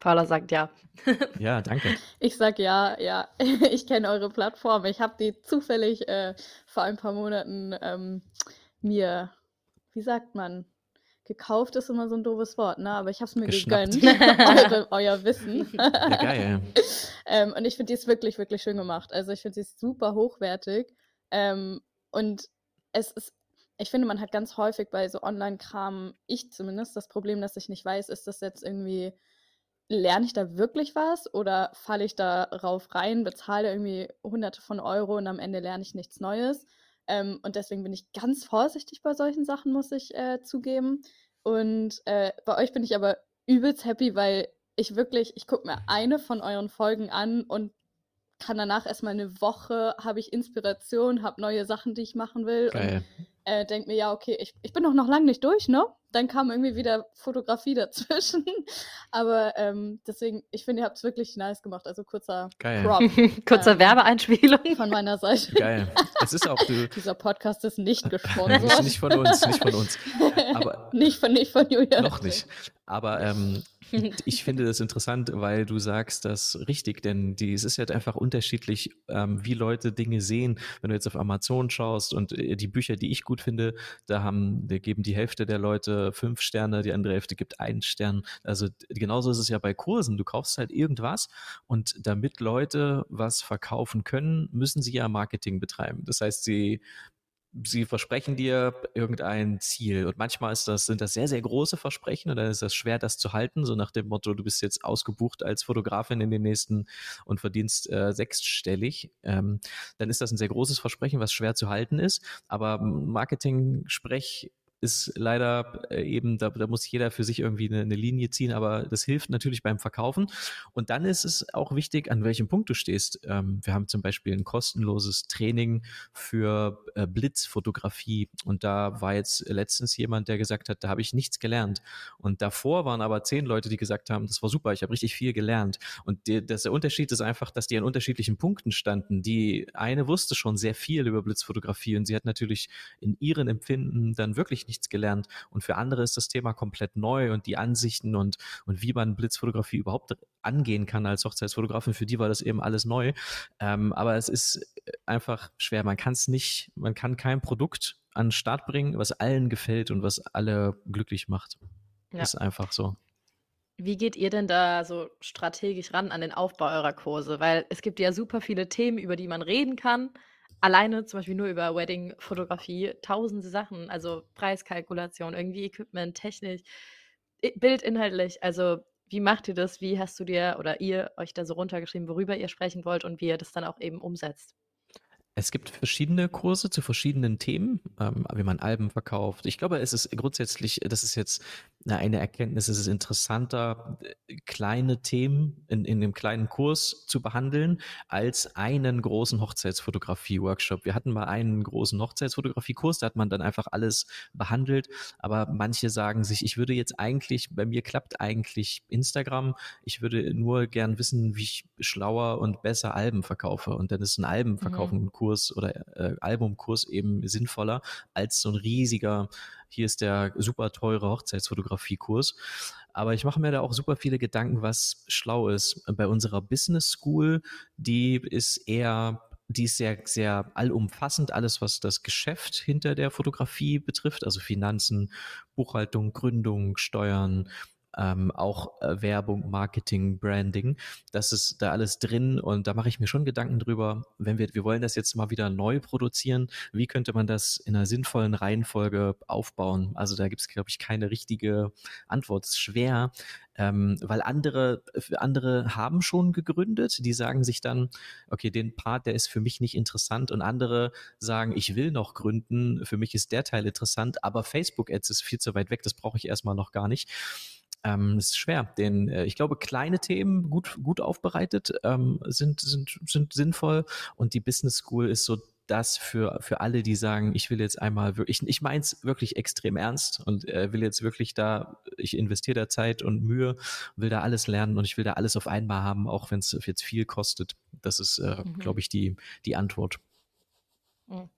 Speaker 2: Paula sagt ja.
Speaker 4: Ja, danke.
Speaker 1: Ich sag ja, ja. Ich kenne eure Plattform. Ich habe die zufällig äh, vor ein paar Monaten ähm, mir, wie sagt man, gekauft ist immer so ein doofes Wort, ne? Aber ich habe es mir Geschnappt. gegönnt. eure, euer Wissen. ja, geil. ähm, und ich finde die ist wirklich, wirklich schön gemacht. Also ich finde sie ist super hochwertig. Ähm, und es ist, ich finde, man hat ganz häufig bei so Online-Kram, ich zumindest, das Problem, dass ich nicht weiß, ist das jetzt irgendwie, lerne ich da wirklich was oder falle ich darauf rein, bezahle irgendwie hunderte von Euro und am Ende lerne ich nichts Neues. Ähm, und deswegen bin ich ganz vorsichtig bei solchen Sachen, muss ich äh, zugeben. Und äh, bei euch bin ich aber übelst happy, weil ich wirklich, ich gucke mir eine von euren Folgen an und kann danach erstmal eine Woche, habe ich Inspiration, habe neue Sachen, die ich machen will. Geil. Und äh, denke mir, ja, okay, ich, ich bin doch noch lange nicht durch, ne? Dann kam irgendwie wieder Fotografie dazwischen. Aber ähm, deswegen, ich finde, ihr habt es wirklich nice gemacht. Also kurzer
Speaker 2: Geil. Prop. Kurzer ähm, Werbeeinspielung.
Speaker 1: Von meiner Seite.
Speaker 4: Geil. Es ist auch du.
Speaker 1: Dieser Podcast ist nicht gesponsert.
Speaker 4: nicht, nicht von uns, nicht von uns. Aber
Speaker 1: nicht von, nicht von Julia.
Speaker 4: Noch nicht. Aber ähm, ich finde das interessant, weil du sagst das richtig, denn die, es ist halt einfach unterschiedlich, ähm, wie Leute Dinge sehen. Wenn du jetzt auf Amazon schaust und äh, die Bücher, die ich gut finde, da haben, da geben die Hälfte der Leute fünf Sterne, die andere Hälfte gibt einen Stern. Also genauso ist es ja bei Kursen. Du kaufst halt irgendwas und damit Leute was verkaufen können, müssen sie ja Marketing betreiben. Das heißt, sie sie versprechen dir irgendein Ziel. Und manchmal ist das, sind das sehr, sehr große Versprechen und dann ist das schwer, das zu halten, so nach dem Motto, du bist jetzt ausgebucht als Fotografin in den nächsten und verdienst äh, sechsstellig, ähm, dann ist das ein sehr großes Versprechen, was schwer zu halten ist, aber Marketing-Sprech ist leider äh, eben, da, da, muss jeder für sich irgendwie eine, eine, Linie ziehen, aber das hilft natürlich beim Verkaufen. Und dann ist es auch wichtig, an welchem Punkt du stehst. Ähm, wir haben zum Beispiel ein kostenloses Training für äh, Blitzfotografie und da war jetzt letztens jemand, der gesagt hat, da habe ich nichts gelernt. Und davor waren aber zehn Leute, die gesagt haben, das war super, ich habe richtig viel gelernt. Und die, das, der Unterschied ist einfach, dass die an unterschiedlichen Punkten standen. Die eine wusste schon sehr viel über Blitzfotografie und sie hat natürlich in ihren Empfinden dann wirklich nichts gelernt. Und für andere ist das Thema komplett neu und die Ansichten und, und wie man Blitzfotografie überhaupt angehen kann als Hochzeitsfotografin, für die war das eben alles neu. Ähm, aber es ist einfach schwer. Man kann es nicht, man kann kein Produkt an den Start bringen, was allen gefällt und was alle glücklich macht. Ja. Ist einfach so.
Speaker 2: Wie geht ihr denn da so strategisch ran an den Aufbau eurer Kurse? Weil es gibt ja super viele Themen, über die man reden kann alleine zum Beispiel nur über Wedding-Fotografie tausende Sachen, also Preiskalkulation, irgendwie Equipment, Technik, bildinhaltlich. Also wie macht ihr das? Wie hast du dir oder ihr euch da so runtergeschrieben, worüber ihr sprechen wollt und wie ihr das dann auch eben umsetzt?
Speaker 4: Es gibt verschiedene Kurse zu verschiedenen Themen, ähm, wie man Alben verkauft. Ich glaube, es ist grundsätzlich, das ist jetzt eine Erkenntnis, es ist interessanter, kleine Themen in, in einem kleinen Kurs zu behandeln, als einen großen Hochzeitsfotografie-Workshop. Wir hatten mal einen großen Hochzeitsfotografie-Kurs, da hat man dann einfach alles behandelt, aber manche sagen sich, ich würde jetzt eigentlich, bei mir klappt eigentlich Instagram, ich würde nur gern wissen, wie ich schlauer und besser Alben verkaufe. Und dann ist ein Albenverkaufen mhm. Kurs oder äh, Albumkurs eben sinnvoller als so ein riesiger, hier ist der super teure Hochzeitsfotografiekurs. Aber ich mache mir da auch super viele Gedanken, was schlau ist. Bei unserer Business School, die ist eher die ist sehr, sehr allumfassend, alles, was das Geschäft hinter der Fotografie betrifft, also Finanzen, Buchhaltung, Gründung, Steuern, ähm, auch äh, Werbung, Marketing, Branding. Das ist da alles drin und da mache ich mir schon Gedanken drüber, wenn wir, wir wollen das jetzt mal wieder neu produzieren, wie könnte man das in einer sinnvollen Reihenfolge aufbauen? Also da gibt es, glaube ich, keine richtige Antwort. Es ist schwer, ähm, weil andere, andere haben schon gegründet, die sagen sich dann, okay, den Part, der ist für mich nicht interessant und andere sagen, ich will noch gründen, für mich ist der Teil interessant, aber Facebook-Ads ist viel zu weit weg, das brauche ich erstmal noch gar nicht. Ähm, es ist schwer, denn äh, ich glaube, kleine Themen gut, gut aufbereitet ähm, sind, sind, sind sinnvoll und die Business School ist so das für, für alle, die sagen, ich will jetzt einmal wirklich, ich, ich meine es wirklich extrem ernst und äh, will jetzt wirklich da, ich investiere da Zeit und Mühe, will da alles lernen und ich will da alles auf einmal haben, auch wenn es jetzt viel kostet. Das ist, äh, mhm. glaube ich, die, die Antwort.
Speaker 1: Mhm.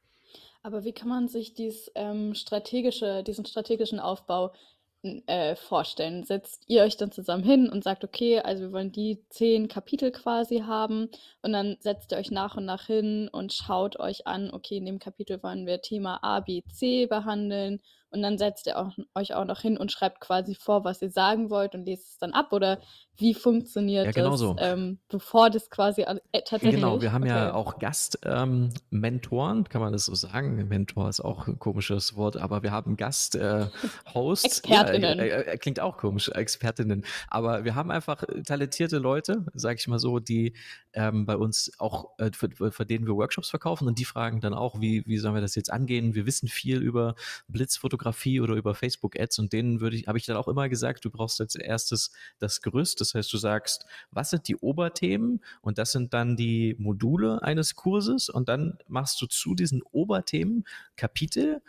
Speaker 1: Aber wie kann man sich dies, ähm, strategische, diesen strategischen Aufbau äh, vorstellen? Setzt ihr euch dann zusammen hin und sagt, okay, also wir wollen die zehn Kapitel quasi haben und dann setzt ihr euch nach und nach hin und schaut euch an, okay, in dem Kapitel wollen wir Thema A, B, C behandeln und dann setzt ihr auch, euch auch noch hin und schreibt quasi vor, was ihr sagen wollt und lest es dann ab oder wie funktioniert ja, genau das, so. ähm, bevor das quasi äh, tatsächlich
Speaker 4: Genau, wir haben okay. ja auch Gastmentoren, ähm, kann man das so sagen? Mentor ist auch ein komisches Wort, aber wir haben Gast-Hosts. Äh,
Speaker 1: Expertinnen.
Speaker 4: Ja, äh, äh, klingt auch komisch, Expertinnen. Aber wir haben einfach talentierte Leute, sag ich mal so, die ähm, bei uns auch, äh, für, für denen wir Workshops verkaufen und die fragen dann auch, wie, wie sollen wir das jetzt angehen? Wir wissen viel über Blitzfotografie oder über Facebook-Ads und denen würde ich, habe ich dann auch immer gesagt, du brauchst als erstes das Gerüst. Das heißt, du sagst, was sind die Oberthemen und das sind dann die Module eines Kurses und dann machst du zu diesen Oberthemen Kapitel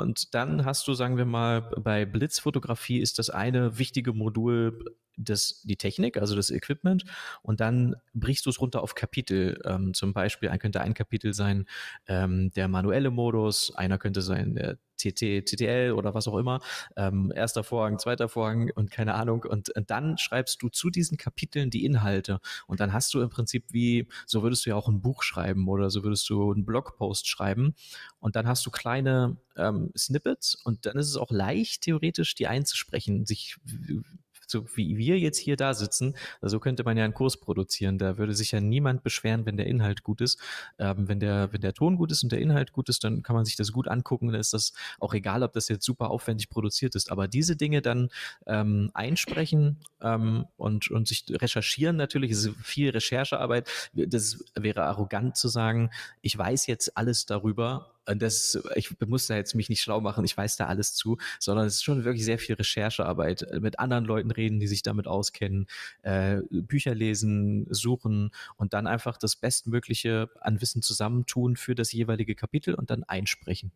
Speaker 4: und dann hast du, sagen wir mal, bei Blitzfotografie ist das eine wichtige Modul das, die Technik, also das Equipment, und dann brichst du es runter auf Kapitel. Ähm, zum Beispiel ein, könnte ein Kapitel sein ähm, der manuelle Modus, einer könnte sein der TT, TTL oder was auch immer, ähm, erster Vorhang, zweiter Vorhang und keine Ahnung. Und, und, dann schreibst du zu diesen Kapiteln die Inhalte. Und dann hast du im Prinzip wie, so würdest du ja auch ein Buch schreiben oder so würdest du einen Blogpost schreiben. Und dann hast du kleine ähm, Snippets und dann ist es auch leicht, theoretisch die einzusprechen, sich so wie wir jetzt hier da sitzen, so könnte man ja einen Kurs produzieren. Da würde sich ja niemand beschweren, wenn der Inhalt gut ist. Ähm, wenn, der, wenn der Ton gut ist und der Inhalt gut ist, dann kann man sich das gut angucken. Dann ist das auch egal, ob das jetzt super aufwendig produziert ist. Aber diese Dinge dann ähm, einsprechen ähm, und, und sich recherchieren natürlich, ist viel Recherchearbeit. Das wäre arrogant zu sagen, ich weiß jetzt alles darüber Und das, ich muss da jetzt mich nicht schlau machen, ich weiß da alles zu, sondern es ist schon wirklich sehr viel Recherchearbeit. Äh, mit anderen Leuten reden, die sich damit auskennen, äh, Bücher lesen, suchen und dann einfach das Bestmögliche an Wissen zusammentun für das jeweilige Kapitel und dann einsprechen.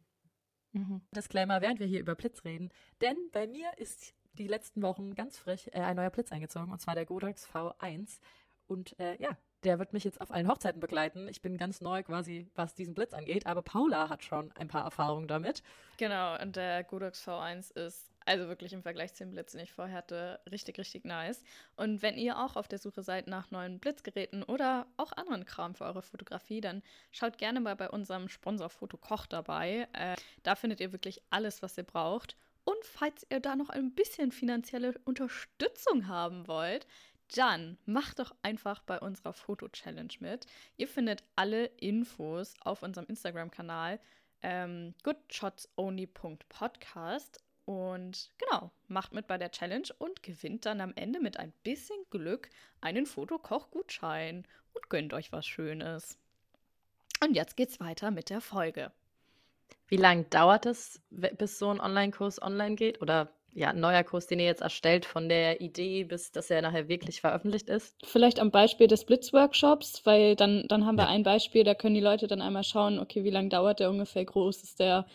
Speaker 2: Mhm. Disclaimer, während wir hier über Blitz reden. Denn bei mir ist die letzten Wochen ganz frisch äh, ein neuer Blitz eingezogen, und zwar der Godox V1. Und äh, ja, der wird mich jetzt auf allen Hochzeiten begleiten. Ich bin ganz neu quasi, was diesen Blitz angeht, aber Paula hat schon ein paar Erfahrungen damit.
Speaker 1: Genau, und der Godox V1 ist also wirklich im Vergleich zu dem Blitz, den ich vorher hatte, richtig, richtig nice. Und wenn ihr auch auf der Suche seid nach neuen Blitzgeräten oder auch anderen Kram für eure Fotografie, dann schaut gerne mal bei unserem Sponsor Fotokoch dabei. Äh, da findet ihr wirklich alles, was ihr braucht. Und falls ihr da noch ein bisschen finanzielle Unterstützung haben wollt, dann macht doch einfach bei unserer Foto-Challenge mit. Ihr findet alle Infos auf unserem Instagram-Kanal ähm, goodshotsonly.podcast und genau, macht mit bei der Challenge und gewinnt dann am Ende mit ein bisschen Glück einen Fotokoch-Gutschein und gönnt euch was Schönes. Und jetzt geht's weiter mit der Folge.
Speaker 2: Wie lange dauert es, bis so ein Online-Kurs online geht? Oder ja, ein neuer Kurs, den ihr jetzt erstellt, von der Idee, bis dass er nachher wirklich veröffentlicht ist?
Speaker 1: Vielleicht am Beispiel des Blitzworkshops, weil dann, dann haben wir ja. ein Beispiel, da können die Leute dann einmal schauen, okay, wie lange dauert der ungefähr, groß ist der,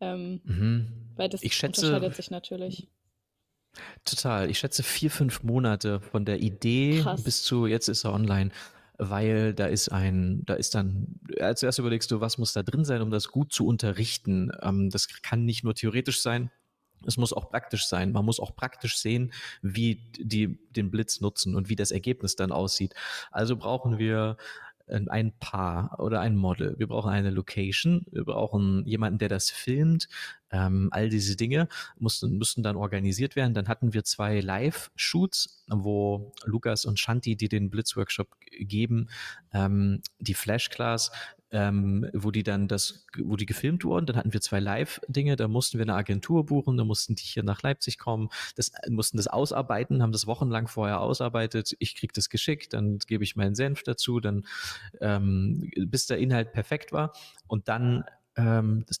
Speaker 1: ähm, mhm. weil das
Speaker 4: ich schätze,
Speaker 1: unterscheidet sich natürlich.
Speaker 4: Total. Ich schätze vier, fünf Monate von der Idee Krass. bis zu jetzt ist er online weil da ist ein, da ist dann, als erstes überlegst du, was muss da drin sein, um das gut zu unterrichten. Ähm, das kann nicht nur theoretisch sein, es muss auch praktisch sein. Man muss auch praktisch sehen, wie die den Blitz nutzen und wie das Ergebnis dann aussieht. Also brauchen wir ein Paar oder ein Model. Wir brauchen eine Location. Wir brauchen jemanden, der das filmt. Ähm, all diese Dinge mussten, mussten dann organisiert werden. Dann hatten wir zwei Live-Shoots, wo Lukas und Shanti, die den Blitzworkshop geben, ähm, die Flash Class ähm, wo die dann das, wo die gefilmt wurden. Dann hatten wir zwei Live-Dinge, da mussten wir eine Agentur buchen, da mussten die hier nach Leipzig kommen, das, mussten das ausarbeiten, haben das wochenlang vorher ausarbeitet. Ich krieg das geschickt, dann gebe ich meinen Senf dazu, dann ähm, bis der Inhalt perfekt war. Und dann ähm, das,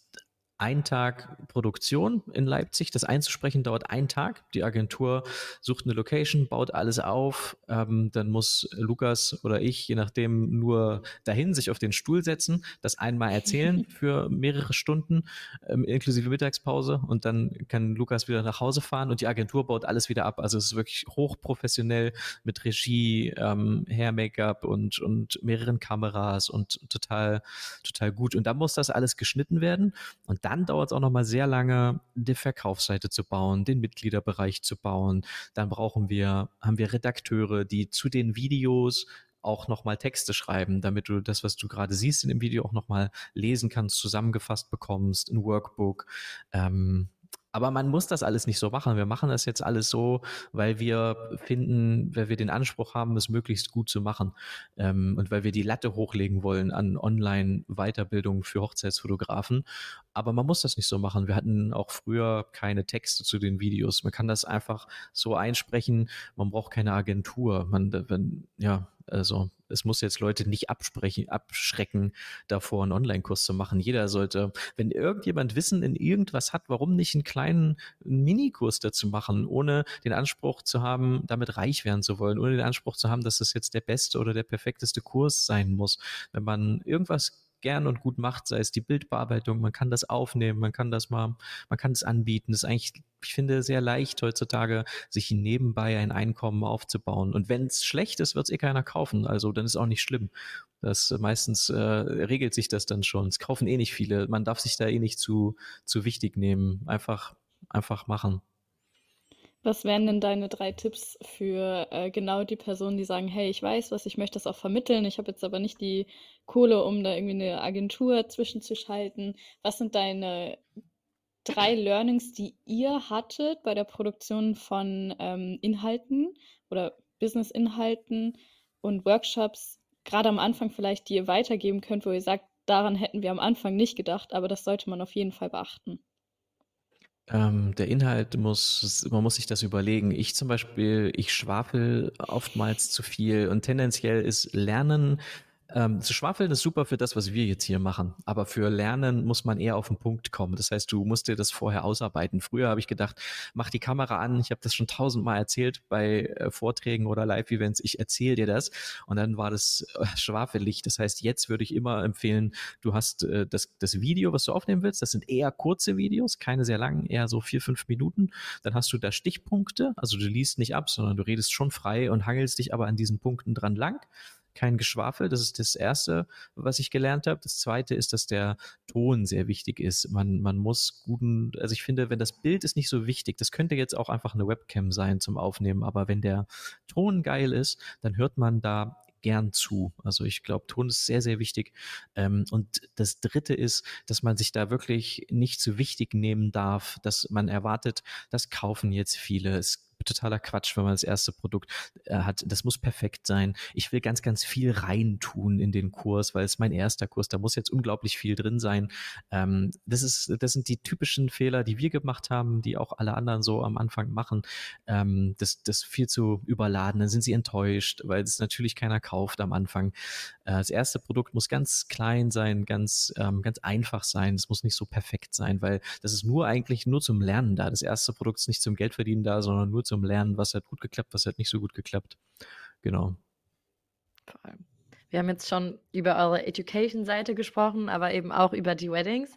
Speaker 4: ein Tag Produktion in Leipzig. Das einzusprechen dauert einen Tag. Die Agentur sucht eine Location, baut alles auf. Ähm, dann muss Lukas oder ich, je nachdem, nur dahin sich auf den Stuhl setzen, das einmal erzählen für mehrere Stunden, ähm, inklusive Mittagspause. Und dann kann Lukas wieder nach Hause fahren und die Agentur baut alles wieder ab. Also es ist wirklich hochprofessionell mit Regie, ähm, Hair-Make-up und, und mehreren Kameras und total, total gut. Und dann muss das alles geschnitten werden. Und dann dauert es auch noch mal sehr lange, die Verkaufsseite zu bauen, den Mitgliederbereich zu bauen. Dann brauchen wir, haben wir Redakteure, die zu den Videos auch nochmal Texte schreiben, damit du das, was du gerade siehst in dem Video, auch nochmal lesen kannst, zusammengefasst bekommst, ein Workbook. Ähm, aber man muss das alles nicht so machen. Wir machen das jetzt alles so, weil wir finden, weil wir den Anspruch haben, es möglichst gut zu machen ähm, und weil wir die Latte hochlegen wollen an Online-Weiterbildung für Hochzeitsfotografen. Aber man muss das nicht so machen. Wir hatten auch früher keine Texte zu den Videos. Man kann das einfach so einsprechen. Man braucht keine Agentur. Man, wenn, ja, also es muss jetzt Leute nicht absprechen, abschrecken, davor einen Online-Kurs zu machen. Jeder sollte, wenn irgendjemand Wissen in irgendwas hat, warum nicht einen kleinen Minikurs dazu machen, ohne den Anspruch zu haben, damit reich werden zu wollen, ohne den Anspruch zu haben, dass das jetzt der beste oder der perfekteste Kurs sein muss. Wenn man irgendwas gern und gut macht, sei es die Bildbearbeitung, man kann das aufnehmen, man kann das mal, man kann es anbieten. Das ist eigentlich, ich finde, sehr leicht heutzutage, sich nebenbei ein Einkommen aufzubauen. Und wenn es schlecht ist, wird es eh keiner kaufen. Also dann ist auch nicht schlimm. Das äh, meistens äh, regelt sich das dann schon. Es kaufen eh nicht viele. Man darf sich da eh nicht zu, zu wichtig nehmen. Einfach, einfach machen.
Speaker 1: Was wären denn deine drei Tipps für äh, genau die Personen, die sagen, hey, ich weiß was, ich möchte das auch vermitteln, ich habe jetzt aber nicht die Kohle, um da irgendwie eine Agentur zwischenzuschalten. Was sind deine drei Learnings, die ihr hattet bei der Produktion von ähm, Inhalten oder Business-Inhalten und Workshops, gerade am Anfang vielleicht, die ihr weitergeben könnt, wo ihr sagt, daran hätten wir am Anfang nicht gedacht, aber das sollte man auf jeden Fall beachten?
Speaker 4: Ähm, der Inhalt muss, man muss sich das überlegen. Ich zum Beispiel, ich schwafel oftmals zu viel und tendenziell ist Lernen ähm, zu schwafeln ist super für das, was wir jetzt hier machen. Aber für Lernen muss man eher auf den Punkt kommen. Das heißt, du musst dir das vorher ausarbeiten. Früher habe ich gedacht, mach die Kamera an. Ich habe das schon tausendmal erzählt bei äh, Vorträgen oder Live-Events. Ich erzähle dir das. Und dann war das äh, schwafelig. Das heißt, jetzt würde ich immer empfehlen, du hast äh, das, das Video, was du aufnehmen willst. Das sind eher kurze Videos, keine sehr langen, eher so vier, fünf Minuten. Dann hast du da Stichpunkte. Also du liest nicht ab, sondern du redest schon frei und hangelst dich aber an diesen Punkten dran lang kein Geschwafel. Das ist das Erste, was ich gelernt habe. Das Zweite ist, dass der Ton sehr wichtig ist. Man, man muss guten, also ich finde, wenn das Bild ist nicht so wichtig, das könnte jetzt auch einfach eine Webcam sein zum Aufnehmen, aber wenn der Ton geil ist, dann hört man da gern zu. Also ich glaube, Ton ist sehr, sehr wichtig. Ähm, und das Dritte ist, dass man sich da wirklich nicht zu wichtig nehmen darf, dass man erwartet, das kaufen jetzt viele. Es totaler Quatsch, wenn man das erste Produkt äh, hat. Das muss perfekt sein. Ich will ganz, ganz viel reintun in den Kurs, weil es mein erster Kurs, da muss jetzt unglaublich viel drin sein. Ähm, das ist, das sind die typischen Fehler, die wir gemacht haben, die auch alle anderen so am Anfang machen. Ähm, das, das viel zu überladen, dann sind sie enttäuscht, weil es natürlich keiner kauft am Anfang. Äh, das erste Produkt muss ganz klein sein, ganz, ähm, ganz einfach sein. Es muss nicht so perfekt sein, weil das ist nur eigentlich nur zum Lernen da. Das erste Produkt ist nicht zum Geldverdienen da, sondern nur zum Lernen, was hat gut geklappt, was hat nicht so gut geklappt. Genau.
Speaker 2: Wir haben jetzt schon über eure Education-Seite gesprochen, aber eben auch über die Weddings.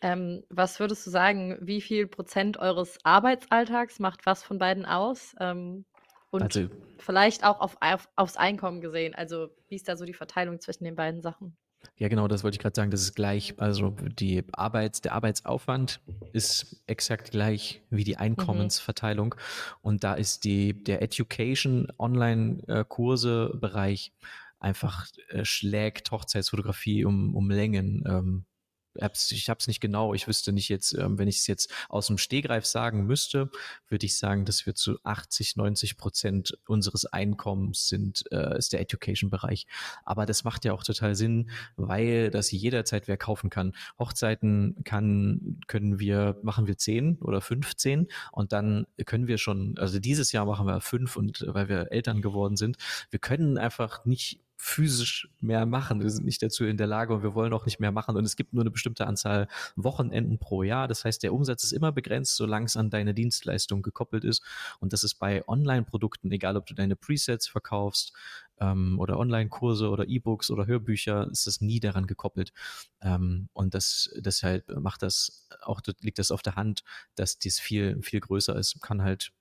Speaker 2: Ähm, was würdest du sagen, wie viel Prozent eures Arbeitsalltags macht was von beiden aus? Ähm, und also, vielleicht auch auf, auf, aufs Einkommen gesehen. Also, wie ist da so die Verteilung zwischen den beiden Sachen?
Speaker 4: Ja, genau, das wollte ich gerade sagen. Das ist gleich, also die Arbeits, der Arbeitsaufwand ist exakt gleich wie die mhm. Einkommensverteilung. Mhm. Und da ist die, der Education Online-Kurse-Bereich einfach äh, schlägt Hochzeitsfotografie um, um Längen. Ähm, ich habe es nicht genau. Ich wüsste nicht jetzt, ähm, wenn ich es jetzt aus dem Stehgreif sagen müsste, würde ich sagen, dass wir zu 80, 90 Prozent unseres Einkommens sind, äh, ist der Education-Bereich. Aber das macht ja auch total Sinn, weil das jederzeit wer kaufen kann. Hochzeiten kann, können wir, machen wir 10 oder 15 und dann können wir schon, also dieses Jahr machen wir fünf und weil wir Eltern geworden sind, wir können einfach nicht physisch mehr machen. Wir sind nicht dazu in der Lage und wir wollen auch nicht mehr machen. Und es gibt nur eine bestimmte Anzahl Wochenenden pro Jahr. Das heißt, der Umsatz ist immer begrenzt, solange es an deine Dienstleistung gekoppelt ist. Und das ist bei Online-Produkten, egal ob du deine Presets verkaufst ähm, oder Online-Kurse oder E-Books oder Hörbücher, ist das nie daran gekoppelt. Ähm, und das, deshalb macht das auch, liegt das auf der Hand, dass dies viel, viel größer ist. Kann halt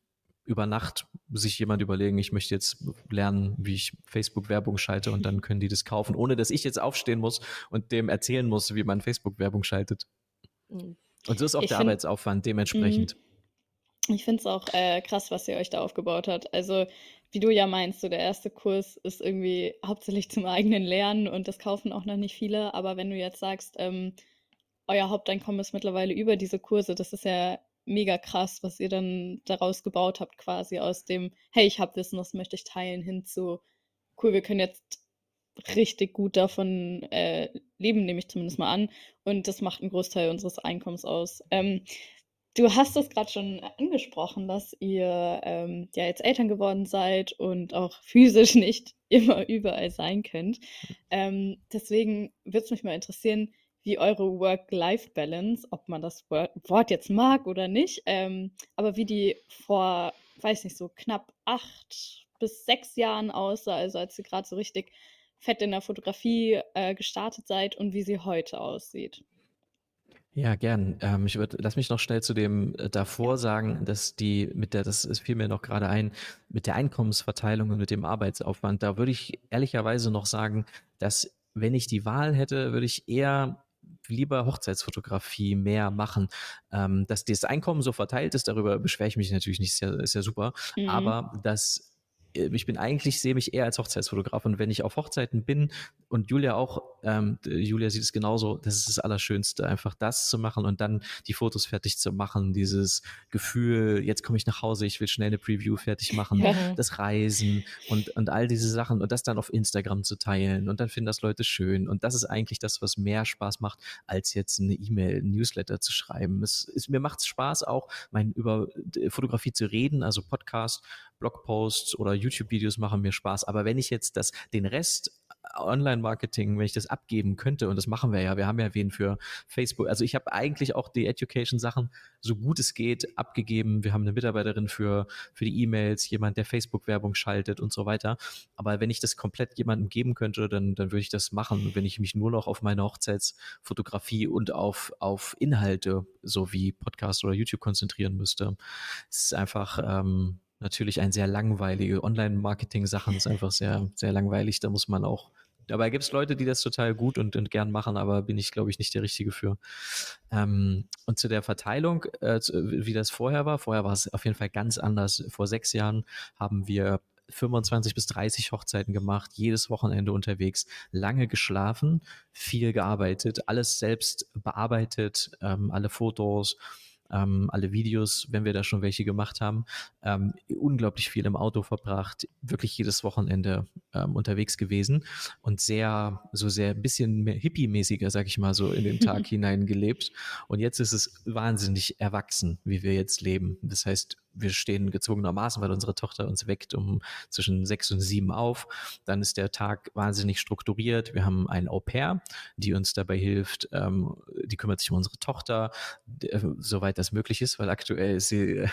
Speaker 4: über Nacht sich jemand überlegen, ich möchte jetzt lernen, wie ich Facebook-Werbung schalte und dann können die das kaufen, ohne dass ich jetzt aufstehen muss und dem erzählen muss, wie man Facebook-Werbung schaltet. Mhm. Und so ist auch ich der find, Arbeitsaufwand dementsprechend.
Speaker 1: Mhm. Ich finde es auch äh, krass, was ihr euch da aufgebaut habt. Also, wie du ja meinst, so der erste Kurs ist irgendwie hauptsächlich zum eigenen Lernen und das kaufen auch noch nicht viele. Aber wenn du jetzt sagst, ähm, euer Haupteinkommen ist mittlerweile über diese Kurse, das ist ja mega krass, was ihr dann daraus gebaut habt, quasi aus dem, hey, ich habe Wissen, das möchte ich teilen, hin zu, cool, wir können jetzt richtig gut davon äh, leben, nehme ich zumindest mal an. Und das macht einen Großteil unseres Einkommens aus. Ähm, du hast es gerade schon angesprochen, dass ihr ähm, ja jetzt Eltern geworden seid und auch physisch nicht immer überall sein könnt. Ähm, deswegen würde es mich mal interessieren, wie eure Work-Life-Balance, ob man das Wort jetzt mag oder nicht, ähm, aber wie die vor, weiß nicht, so knapp acht bis sechs Jahren aussah, also als ihr gerade so richtig fett in der Fotografie äh, gestartet seid und wie sie heute aussieht.
Speaker 4: Ja, gern. Ähm, ich würde, lass mich noch schnell zu dem äh, davor sagen, dass die mit der, das fiel mir noch gerade ein, mit der Einkommensverteilung und mit dem Arbeitsaufwand, da würde ich ehrlicherweise noch sagen, dass wenn ich die Wahl hätte, würde ich eher lieber Hochzeitsfotografie mehr machen. Ähm, dass das Einkommen so verteilt ist, darüber beschwere ich mich natürlich nicht, ist ja, ist ja super. Mhm. Aber dass äh, ich bin eigentlich, sehe mich eher als Hochzeitsfotograf und wenn ich auf Hochzeiten bin und Julia auch ähm, Julia sieht es genauso, das ist das Allerschönste, einfach das zu machen und dann die Fotos fertig zu machen, dieses Gefühl, jetzt komme ich nach Hause, ich will schnell eine Preview fertig machen,
Speaker 2: Ja.
Speaker 4: das Reisen und, und all diese Sachen und das dann auf Instagram zu teilen und dann finden das Leute schön und das ist eigentlich das, was mehr Spaß macht, als jetzt eine E-Mail, ein Newsletter zu schreiben. Es ist, mir macht es Spaß auch, mein, über äh, Fotografie zu reden, also Podcast, Blogposts oder YouTube-Videos machen mir Spaß. Aber wenn ich jetzt das, den Rest Online-Marketing, wenn ich das abgeben könnte, und das machen wir ja, wir haben ja wen für Facebook, also ich habe eigentlich auch die Education-Sachen so gut es geht abgegeben. Wir haben eine Mitarbeiterin für, für die E-Mails, jemand, der Facebook-Werbung schaltet und so weiter. Aber wenn ich das komplett jemandem geben könnte, dann, dann würde ich das machen, wenn ich mich nur noch auf meine Hochzeitsfotografie und auf, auf Inhalte, so wie Podcast oder YouTube konzentrieren müsste. Es ist einfach, ähm, natürlich ein sehr langweilige Online-Marketing-Sachen ist einfach sehr, sehr langweilig. Da muss man auch. Dabei gibt es Leute, die das total gut und, und gern machen, aber bin ich, glaube ich, nicht der Richtige für. Ähm, und zu der Verteilung, äh, wie das vorher war, vorher war es auf jeden Fall ganz anders. Vor sechs Jahren haben wir 25 bis 30 Hochzeiten gemacht, jedes Wochenende unterwegs, lange geschlafen, viel gearbeitet, alles selbst bearbeitet, ähm, alle Fotos, ähm, alle Videos, wenn wir da schon welche gemacht haben, ähm, unglaublich viel im Auto verbracht, wirklich jedes Wochenende ähm, unterwegs gewesen und sehr, so sehr ein bisschen mehr hippie-mäßiger, sag ich mal, so in den Tag hinein gelebt. Und jetzt ist es wahnsinnig erwachsen, wie wir jetzt leben. Das heißt, wir stehen gezwungenermaßen, weil unsere Tochter uns weckt um zwischen sechs und sieben auf. Dann ist der Tag wahnsinnig strukturiert. Wir haben ein Au pair, die uns dabei hilft. Ähm, die kümmert sich um unsere Tochter, äh, soweit das möglich ist, weil aktuell ist sie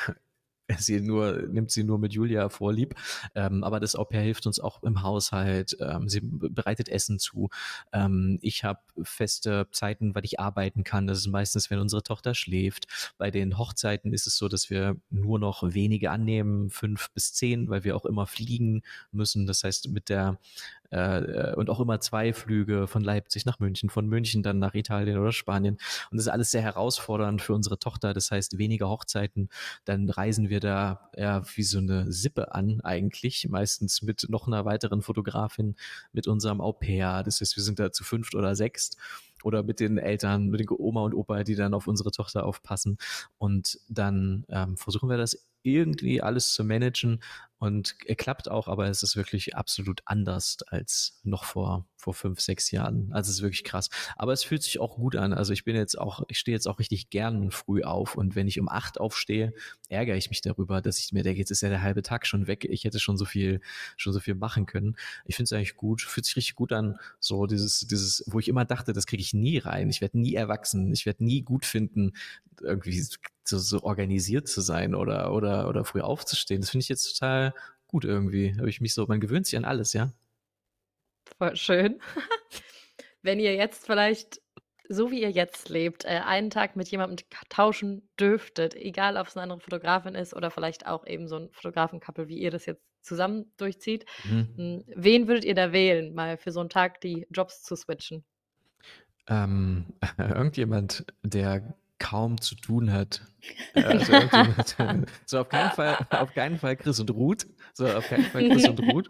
Speaker 4: sie nur, nimmt sie nur mit Julia vorlieb. Ähm, aber das Au-pair hilft uns auch im Haushalt. Ähm, sie bereitet Essen zu. Ähm, ich habe feste Zeiten, weil ich arbeiten kann. Das ist meistens, wenn unsere Tochter schläft. Bei den Hochzeiten ist es so, dass wir nur noch wenige annehmen, fünf bis zehn, weil wir auch immer fliegen müssen. Das heißt, mit der äh, und auch immer zwei Flüge von Leipzig nach München, von München dann nach Italien oder Spanien. Und das ist alles sehr herausfordernd für unsere Tochter. Das heißt, weniger Hochzeiten. Dann reisen wir da ja wie so eine Sippe an, eigentlich. Meistens mit noch einer weiteren Fotografin, mit unserem Au pair. Das heißt, wir sind da zu fünft oder sechst oder mit den Eltern, mit den Oma und Opa, die dann auf unsere Tochter aufpassen. Und dann ähm, versuchen wir das irgendwie alles zu managen und er klappt auch, aber es ist wirklich absolut anders als noch vor, vor fünf, sechs Jahren. Also es ist wirklich krass. Aber es fühlt sich auch gut an. Also ich bin jetzt auch, ich stehe jetzt auch richtig gern früh auf und wenn ich um acht aufstehe, ärgere ich mich darüber, dass ich mir denke, jetzt ist ja der halbe Tag schon weg. Ich hätte schon so viel, schon so viel machen können. Ich finde es eigentlich gut, fühlt sich richtig gut an. So dieses, dieses, wo ich immer dachte, das kriege ich nie rein. Ich werde nie erwachsen. Ich werde nie gut finden, irgendwie so, so organisiert zu sein oder, oder, oder früh aufzustehen. Das finde ich jetzt total gut irgendwie. Habe ich mich so, man gewöhnt sich an alles, ja.
Speaker 2: Voll schön. Wenn ihr jetzt vielleicht, so wie ihr jetzt lebt, äh, einen Tag mit jemandem tauschen dürftet, egal ob es eine andere Fotografin ist oder vielleicht auch eben so ein Fotografen-Couple, wie ihr das jetzt zusammen durchzieht,
Speaker 4: Mhm.
Speaker 2: hm, wen würdet ihr da wählen, mal für so einen Tag die Jobs zu switchen?
Speaker 4: Ähm, irgendjemand, der kaum zu tun hat. Äh, Also so auf keinen Fall, auf keinen Fall Chris und Ruth. So auf keinen Fall Chris und Ruth.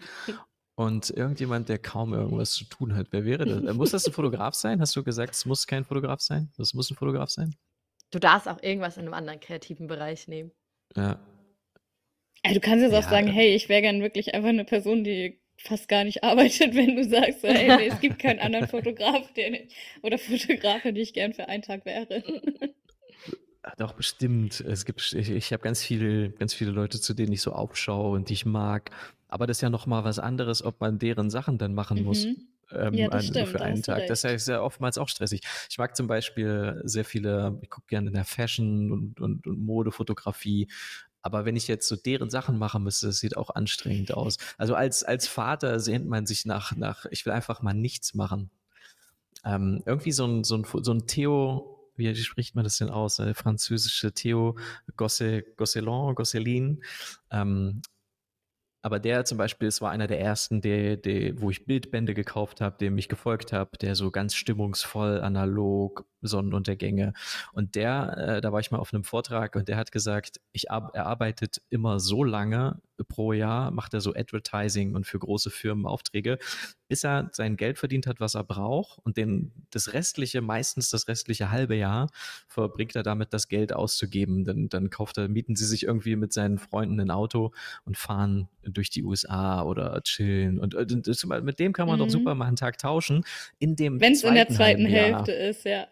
Speaker 4: Und irgendjemand, der kaum irgendwas zu tun hat. Wer wäre das? Äh, Muss das ein Fotograf sein? Hast du gesagt, es muss kein Fotograf sein? Das muss ein Fotograf sein?
Speaker 2: Du darfst auch irgendwas in einem anderen kreativen Bereich nehmen.
Speaker 4: Ja.
Speaker 1: Ey, du kannst jetzt auch
Speaker 4: Ja,
Speaker 1: sagen,
Speaker 4: äh,
Speaker 1: hey, ich wäre gern wirklich einfach eine Person, die fast gar nicht arbeitet, wenn du sagst, so, hey, nee, es gibt keinen anderen Fotograf den ich, oder Fotografin, die ich gern für einen Tag wäre.
Speaker 4: Doch, bestimmt. Es gibt, ich, ich habe ganz viele, ganz viele Leute, zu denen ich so aufschaue und die ich mag. Aber das ist ja nochmal was anderes, ob man deren Sachen dann machen muss.
Speaker 1: Mhm.
Speaker 4: Ähm,
Speaker 1: Ja, das
Speaker 4: an,
Speaker 1: stimmt,
Speaker 4: für einen Tag. Das ist ja oftmals auch stressig. Ich mag zum Beispiel sehr viele, ich gucke gerne in der Fashion und, und, und Modefotografie. Aber wenn ich jetzt so deren Sachen machen müsste, das sieht auch anstrengend aus. Also als, als Vater sehnt man sich nach, nach, ich will einfach mal nichts machen. Ähm, irgendwie so ein, so ein, so ein Theo, wie spricht man das denn aus? Der französische Theo Gosse, Gosselin, Gosselin. Ähm, aber der zum Beispiel, es war einer der ersten, der, der, wo ich Bildbände gekauft habe, dem ich gefolgt habe, der so ganz stimmungsvoll, analog, Sonnenuntergänge. Und der, äh, da war ich mal auf einem Vortrag und der hat gesagt, ich er arbeitet immer so lange, pro Jahr, macht er so Advertising und für große Firmen Aufträge, bis er sein Geld verdient hat, was er braucht und den, das restliche, meistens das restliche halbe Jahr, verbringt er damit, das Geld auszugeben. Dann, dann kauft er, mieten sie sich irgendwie mit seinen Freunden ein Auto und fahren durch die USA oder chillen. Und, und mit dem kann man mhm. doch super mal einen Tag tauschen. In dem
Speaker 1: Wenn es in der zweiten Hälfte ist, ja.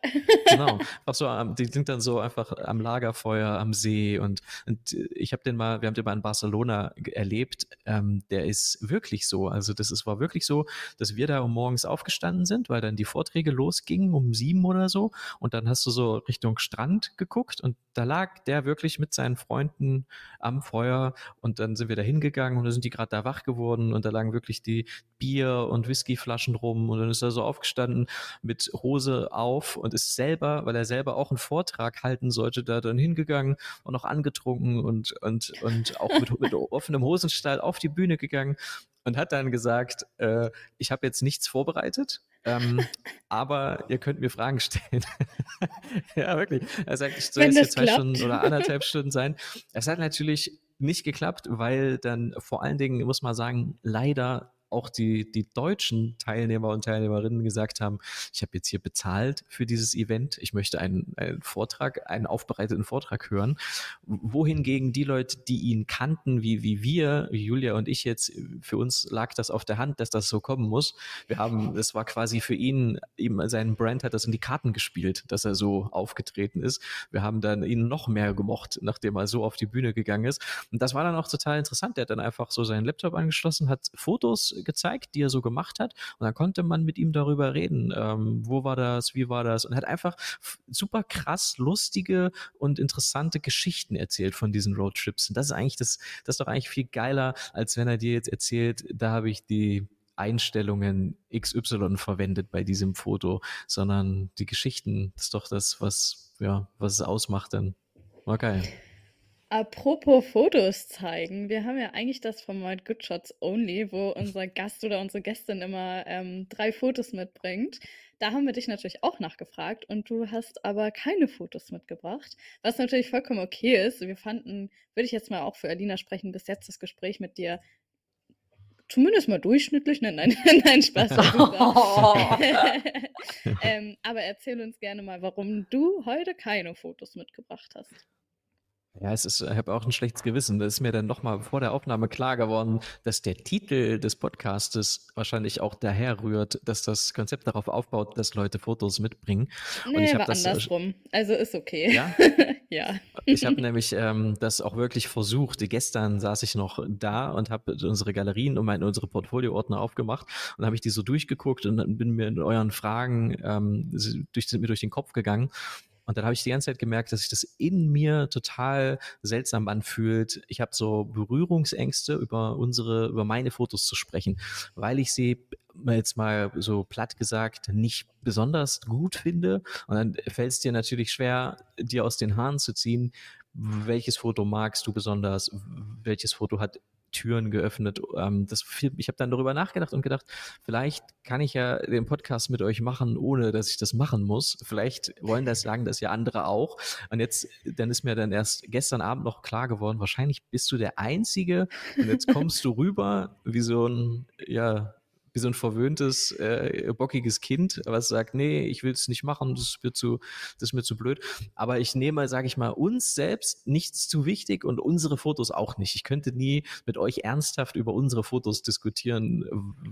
Speaker 4: Genau. Auch so, die sind dann so einfach am Lagerfeuer, am See und, und ich habe den mal, wir haben den mal in Barcelona erlebt. Ähm, der ist wirklich so. Also das ist, war wirklich so, dass wir da um morgens aufgestanden sind, weil dann die Vorträge losgingen um sieben oder so. Und dann hast du so Richtung Strand geguckt und da lag der wirklich mit seinen Freunden am Feuer und dann sind wir da hingegangen und dann sind die gerade da wach geworden und da lagen wirklich die Bier- und Whiskyflaschen rum und dann ist er so aufgestanden mit Hose auf und ist selber, weil er selber auch einen Vortrag halten sollte, da dann hingegangen und noch angetrunken und, und, und auch mit, mit offenem Hosenstall auf die Bühne gegangen und hat dann gesagt, äh, ich habe jetzt nichts vorbereitet, ähm, aber ihr könnt mir Fragen stellen. ja, wirklich. Er sagt, ich soll jetzt hier zwei klappt. Stunden oder anderthalb Stunden sein. Es hat natürlich nicht geklappt, weil dann vor allen Dingen, muss man sagen, leider auch die, die deutschen Teilnehmer und Teilnehmerinnen gesagt haben, ich habe jetzt hier bezahlt für dieses Event, ich möchte einen, einen Vortrag, einen aufbereiteten Vortrag hören, wohingegen die Leute, die ihn kannten, wie, wie wir, Julia und ich jetzt, für uns lag das auf der Hand, dass das so kommen muss. Wir haben, es war quasi für ihn, ihm, sein Brand hat das in die Karten gespielt, dass er so aufgetreten ist. Wir haben dann ihn noch mehr gemocht, nachdem er so auf die Bühne gegangen ist. Und das war dann auch total interessant. Der hat dann einfach so seinen Laptop angeschlossen, hat Fotos gezeigt, die er so gemacht hat. Und dann konnte man mit ihm darüber reden. Ähm, wo war das? Wie war das? Und er hat einfach super krass lustige und interessante Geschichten erzählt von diesen Roadtrips. Und das ist eigentlich das, das ist doch eigentlich viel geiler, als wenn er dir jetzt erzählt, da habe ich die Einstellungen XY verwendet bei diesem Foto, sondern die Geschichten, das ist doch das, was, ja, was es ausmacht dann. War geil.
Speaker 1: Apropos Fotos zeigen, wir haben ja eigentlich das Format Good Shots Only, wo unser Gast oder unsere Gästin immer ähm, drei Fotos mitbringt. Da haben wir dich natürlich auch nachgefragt und du hast aber keine Fotos mitgebracht, was natürlich vollkommen okay ist. Wir fanden, würde ich jetzt mal auch für Alina sprechen, bis jetzt das Gespräch mit dir zumindest mal durchschnittlich. Nein, nein, nein, Spaß. ähm, aber erzähl uns gerne mal, warum du heute keine Fotos mitgebracht hast.
Speaker 4: Ja, es ist, ich habe auch ein schlechtes Gewissen. Das ist mir dann nochmal vor der Aufnahme klar geworden, dass der Titel des Podcastes wahrscheinlich auch daher rührt, dass das Konzept darauf aufbaut, dass Leute Fotos mitbringen.
Speaker 1: Nee, Und ich habe das andersrum. Also ist okay.
Speaker 4: Ja. ja. Ich habe nämlich ähm, das auch wirklich versucht. Gestern saß ich noch da und habe unsere Galerien und meine, unsere Portfolioordner aufgemacht und habe ich die so durchgeguckt und bin mir in euren Fragen ähm, durch, sind mir durch den Kopf gegangen und dann habe ich die ganze Zeit gemerkt, dass sich das in mir total seltsam anfühlt. Ich habe so Berührungsängste über unsere, über meine Fotos zu sprechen, weil ich sie jetzt mal so platt gesagt nicht besonders gut finde. Und dann fällt es dir natürlich schwer, dir aus den Haaren zu ziehen, welches Foto magst du besonders, welches Foto hat Türen geöffnet. Ähm, das, ich habe dann darüber nachgedacht und gedacht, vielleicht kann ich ja den Podcast mit euch machen, ohne dass ich das machen muss. Vielleicht wollen das sagen, das ja andere auch. Und jetzt, dann ist mir dann erst gestern Abend noch klar geworden, wahrscheinlich bist du der Einzige und jetzt kommst du rüber wie so ein, ja, wie so ein verwöhntes, äh, bockiges Kind, was sagt, nee, ich will es nicht machen, das ist mir zu, das ist mir zu blöd. Aber ich nehme, sage ich mal, uns selbst nichts zu wichtig und unsere Fotos auch nicht. Ich könnte nie mit euch ernsthaft über unsere Fotos diskutieren,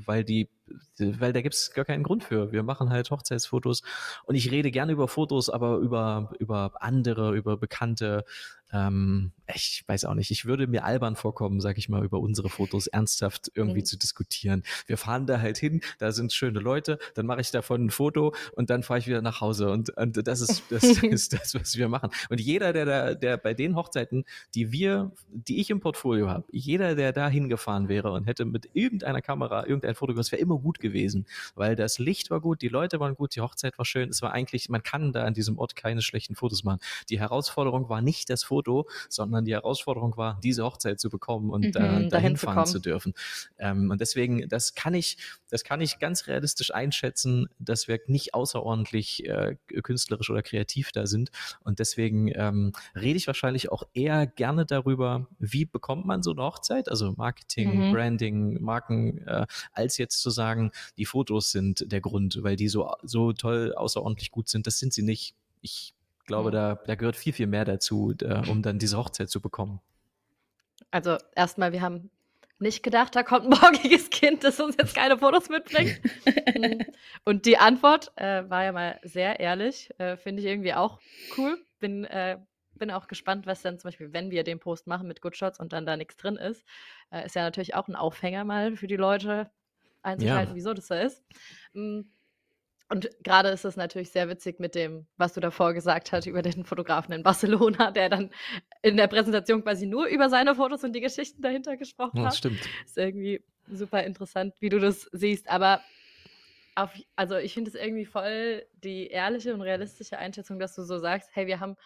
Speaker 4: weil die, weil da gibt es gar keinen Grund für. Wir machen halt Hochzeitsfotos und ich rede gerne über Fotos, aber über, über andere, über bekannte ähm, ich weiß auch nicht, ich würde mir albern vorkommen, sag ich mal, über unsere Fotos ernsthaft irgendwie mhm. zu diskutieren. Wir fahren da halt hin, da sind schöne Leute, dann mache ich davon ein Foto und dann fahre ich wieder nach Hause und, und das ist das ist das, was wir machen. Und jeder, der da, der bei den Hochzeiten, die wir, die ich im Portfolio habe, jeder, der da hingefahren wäre und hätte mit irgendeiner Kamera irgendein Foto gemacht, wäre immer gut gewesen, weil das Licht war gut, die Leute waren gut, die Hochzeit war schön. Es war eigentlich, man kann da an diesem Ort keine schlechten Fotos machen. Die Herausforderung war nicht das Foto Foto, sondern die Herausforderung war, diese Hochzeit zu bekommen und
Speaker 2: Mhm,
Speaker 4: äh, dahin
Speaker 2: dahin zu
Speaker 4: fahren
Speaker 2: kommen.
Speaker 4: zu dürfen. Ähm, und deswegen, das kann ich, das kann ich ganz realistisch einschätzen, dass wir nicht außerordentlich äh, künstlerisch oder kreativ da sind. Und deswegen ähm, rede ich wahrscheinlich auch eher gerne darüber, wie bekommt man so eine Hochzeit, also Marketing,
Speaker 2: Mhm.
Speaker 4: Branding, Marken, äh, als jetzt zu sagen, die Fotos sind der Grund, weil die so, so toll, außerordentlich gut sind. Das sind sie nicht. Ich glaube,
Speaker 2: Mhm.
Speaker 4: da, da gehört viel, viel mehr dazu, äh, um dann diese Hochzeit zu bekommen.
Speaker 2: Also erstmal, wir haben nicht gedacht, da kommt ein morgiges Kind, das uns jetzt keine Fotos mitbringt. Mm. Und die Antwort äh, war ja mal sehr ehrlich. Äh, Finde ich irgendwie auch cool. Bin, äh, bin auch gespannt, was dann zum Beispiel, wenn wir den Post machen mit Good Shots und dann da nichts drin ist, äh, ist ja natürlich auch ein Aufhänger mal für die Leute einzuschalten, wieso das so ist. Mm. Und gerade ist es natürlich sehr witzig mit dem, was du davor gesagt hast über den Fotografen in Barcelona, der dann in der Präsentation quasi nur über seine Fotos und die Geschichten dahinter gesprochen
Speaker 4: Ja,
Speaker 2: hat.
Speaker 4: das stimmt.
Speaker 2: Ist irgendwie super interessant, wie du das siehst. Aber auf, also ich finde es irgendwie voll die ehrliche und realistische Einschätzung, dass du so sagst, hey, wir haben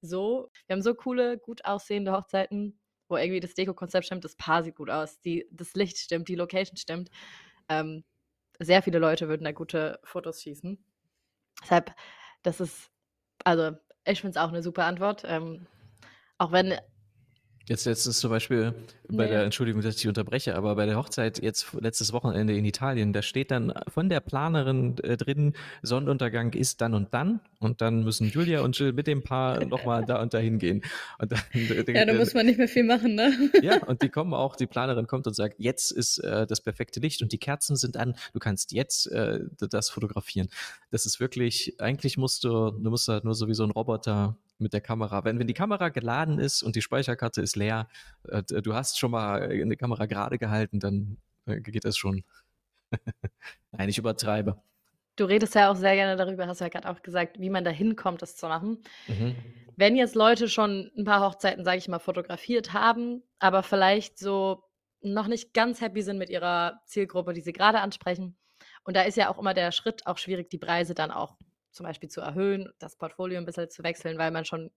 Speaker 2: so, wir haben so coole, gut aussehende Hochzeiten, wo irgendwie das Deko-Konzept stimmt, das Paar sieht gut aus, die, das Licht stimmt, die Location stimmt. Ähm, sehr viele Leute würden da gute Fotos schießen. Deshalb, das ist, also ich finde es auch eine super Antwort. Ähm, auch wenn
Speaker 4: Jetzt, ist zum Beispiel bei
Speaker 2: Nee.
Speaker 4: der, Entschuldigung, dass ich dich unterbreche, aber bei der Hochzeit jetzt letztes Wochenende in Italien, da steht dann von der Planerin äh, drin, Sonnenuntergang ist dann und dann und dann müssen Julia und Jill mit dem Paar nochmal da und dahin gehen. Und dann,
Speaker 1: Ja, da muss man nicht mehr viel machen, ne?
Speaker 4: ja, und die kommen auch, die Planerin kommt und sagt, jetzt ist äh, das perfekte Licht und die Kerzen sind an, du kannst jetzt äh, das fotografieren. Das ist wirklich, eigentlich musst du, du musst halt nur sowieso ein Roboter mit der Kamera. Wenn, wenn die Kamera geladen ist und die Speicherkarte ist leer, äh, du hast schon mal eine Kamera gerade gehalten, dann äh, geht das schon. Nein, ich übertreibe.
Speaker 2: du redest ja auch sehr gerne darüber, hast ja gerade auch gesagt, wie man da hinkommt, das zu machen.
Speaker 4: Mhm.
Speaker 2: Wenn jetzt Leute schon ein paar Hochzeiten, sage ich mal, fotografiert haben, aber vielleicht so noch nicht ganz happy sind mit ihrer Zielgruppe, die sie gerade ansprechen. Und da ist ja auch immer der Schritt auch schwierig, die Preise dann auch zum Beispiel zu erhöhen, das Portfolio ein bisschen zu wechseln, weil man schon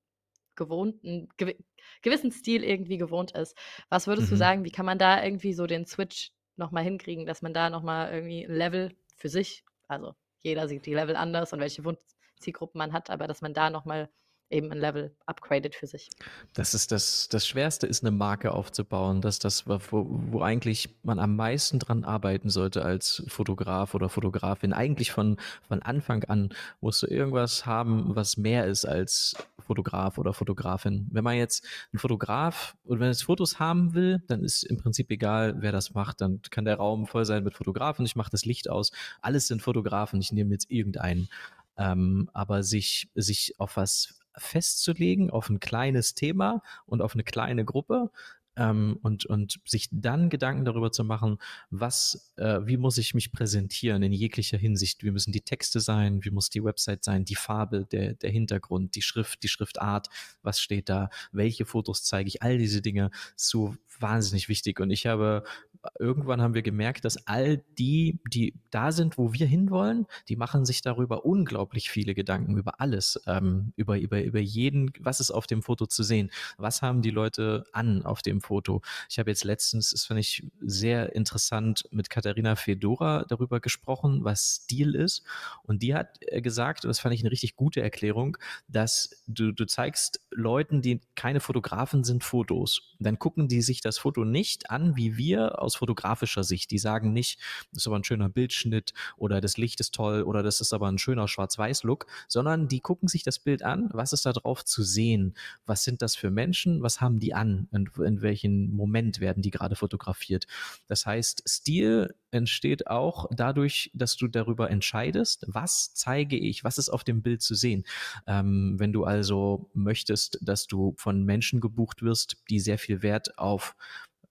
Speaker 2: gewohnt, einen gewi gewissen Stil irgendwie gewohnt ist. Was würdest du
Speaker 4: Mhm.
Speaker 2: sagen, wie kann man da irgendwie so den Switch nochmal hinkriegen, dass man da nochmal irgendwie ein Level für sich, also jeder sieht die Level anders und welche Wunschzielgruppen man hat, aber dass man da nochmal eben ein Level upgradet für sich.
Speaker 4: Das ist das, das Schwerste ist, eine Marke aufzubauen. Das ist das, wo, wo eigentlich man am meisten dran arbeiten sollte als Fotograf oder Fotografin. Eigentlich von, von Anfang an musst du irgendwas haben, was mehr ist als Fotograf oder Fotografin. Wenn man jetzt ein Fotograf oder wenn es Fotos haben will, dann ist im Prinzip egal, wer das macht. Dann kann der Raum voll sein mit Fotografen. Ich mache das Licht aus. Alles sind Fotografen. Ich nehme jetzt irgendeinen. Ähm, aber sich, sich auf was festzulegen, auf ein kleines Thema und auf eine kleine Gruppe ähm, und, und sich dann Gedanken darüber zu machen, was, äh, wie muss ich mich präsentieren in jeglicher Hinsicht. Wie müssen die Texte sein, wie muss die Website sein, die Farbe, der, der Hintergrund, die Schrift, die Schriftart, was steht da, welche Fotos zeige ich, all diese Dinge, so wahnsinnig wichtig. Und ich habe irgendwann haben wir gemerkt, dass all die, die da sind, wo wir hinwollen, die machen sich darüber unglaublich viele Gedanken über alles, ähm, über, über, über jeden, was ist auf dem Foto zu sehen, was haben die Leute an auf dem Foto. Ich habe jetzt letztens, das fand ich sehr interessant, mit Katharina Fedora darüber gesprochen, was Stil ist. Und die hat äh, gesagt, und das fand ich eine richtig gute Erklärung, dass du, du zeigst Leuten, die keine Fotografen sind, Fotos. Dann gucken die sich das Foto nicht an, wie wir aus fotografischer Sicht. Die sagen nicht, das ist aber ein schöner Bildschnitt oder das Licht ist toll oder das ist aber ein schöner Schwarz-Weiß-Look, sondern die gucken sich das Bild an, was ist da drauf zu sehen? Was sind das für Menschen? Was haben die an? In, in welchem Moment werden die gerade fotografiert? Das heißt, Stil entsteht auch dadurch, dass du darüber entscheidest, was zeige ich, was ist auf dem Bild zu sehen. Ähm, wenn du also möchtest, dass du von Menschen gebucht wirst, die sehr viel Wert auf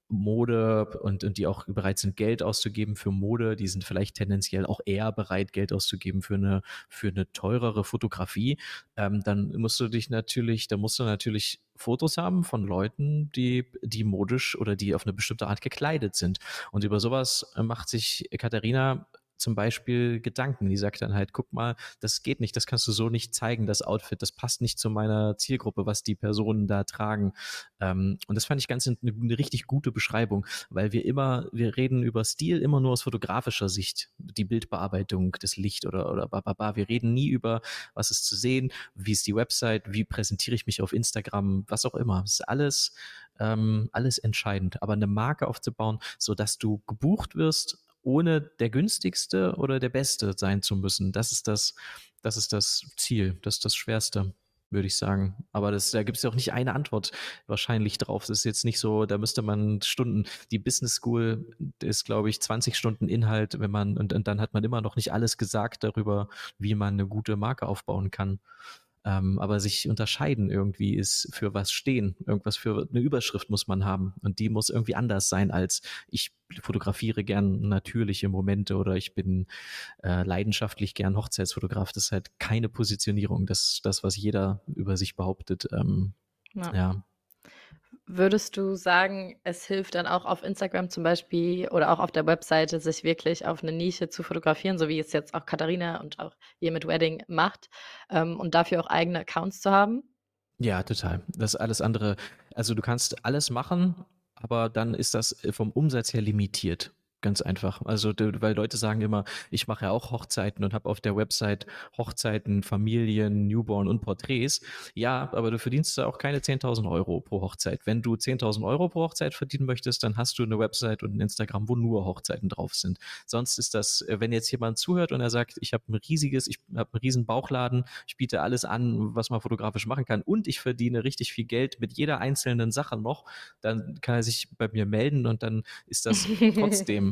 Speaker 4: Mode und, und die auch bereit sind, Geld auszugeben für Mode, die sind vielleicht tendenziell auch eher bereit, Geld auszugeben für eine, für eine teurere Fotografie, ähm, dann musst du dich natürlich, da musst du natürlich Fotos haben von Leuten, die, die modisch oder die auf eine bestimmte Art gekleidet sind. Und über sowas macht sich Katharina zum Beispiel Gedanken. Die sagt dann halt, guck mal, das geht nicht, das kannst du so nicht zeigen, das Outfit, das passt nicht zu meiner Zielgruppe, was die Personen da tragen. Ähm, und das fand ich ganz eine, eine richtig gute Beschreibung, weil wir immer, wir reden über Stil immer nur aus fotografischer Sicht, die Bildbearbeitung, das Licht oder, oder bababa. Wir reden nie über, was ist zu sehen, wie ist die Website, wie präsentiere ich mich auf Instagram, was auch immer. Das ist alles, ähm, alles entscheidend. Aber eine Marke aufzubauen, so dass du gebucht wirst ohne der günstigste oder der beste sein zu müssen. Das ist das, das ist das Ziel, das ist das Schwerste, würde ich sagen. Aber das, da gibt es ja auch nicht eine Antwort wahrscheinlich drauf. Das ist jetzt nicht so, da müsste man Stunden, die Business School ist, glaube ich, 20 Stunden Inhalt, wenn man, und, und dann hat man immer noch nicht alles gesagt darüber, wie man eine gute Marke aufbauen kann. Ähm, aber sich unterscheiden irgendwie ist für was stehen. Irgendwas für eine Überschrift muss man haben. Und die muss irgendwie anders sein als ich fotografiere gern natürliche Momente oder ich bin äh, leidenschaftlich gern Hochzeitsfotograf. Das ist halt keine Positionierung. Das das, was jeder über sich behauptet. Ähm, ja. ja.
Speaker 2: Würdest du sagen, es hilft dann auch auf Instagram zum Beispiel oder auch auf der Webseite, sich wirklich auf eine Nische zu fotografieren, so wie es jetzt auch Katharina und auch ihr mit Wedding macht ähm, und dafür auch eigene Accounts zu haben?
Speaker 4: Ja, total. Das alles andere, also du kannst alles machen, aber dann ist das vom Umsatz her limitiert. Ganz einfach. Also, weil Leute sagen immer, ich mache ja auch Hochzeiten und habe auf der Website Hochzeiten, Familien, Newborn und Porträts. Ja, aber du verdienst da auch keine 10.000 Euro pro Hochzeit. Wenn du 10.000 Euro pro Hochzeit verdienen möchtest, dann hast du eine Website und ein Instagram, wo nur Hochzeiten drauf sind. Sonst ist das, äh, wenn jetzt jemand zuhört und er sagt, ich habe ein riesiges, ich habe einen riesen Bauchladen, ich biete alles an, was man fotografisch machen kann und ich verdiene richtig viel Geld mit jeder einzelnen Sache noch, dann kann er sich bei mir melden und dann ist das trotzdem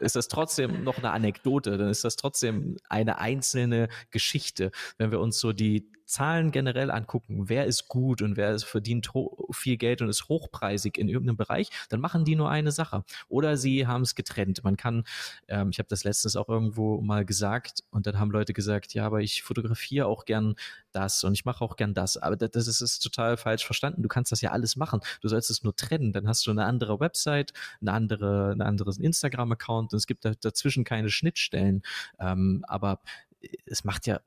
Speaker 4: ist das trotzdem noch eine Anekdote, dann ist das trotzdem eine einzelne Geschichte. Wenn wir uns so die Zahlen generell angucken, wer ist gut und wer verdient viel Geld und ist hochpreisig in irgendeinem Bereich, dann machen die nur eine Sache. Oder sie haben es getrennt. Man kann, ähm, ich habe das letztens auch irgendwo mal gesagt und dann haben Leute gesagt, ja, aber ich fotografiere auch gern das und ich mache auch gern das. Aber das, das ist, ist, total falsch verstanden. Du kannst das ja alles machen. Du sollst es nur trennen. Dann hast du eine andere Website, eine andere, einen anderen Instagram-Account und es gibt dazwischen keine Schnittstellen. Ähm, aber es macht ja,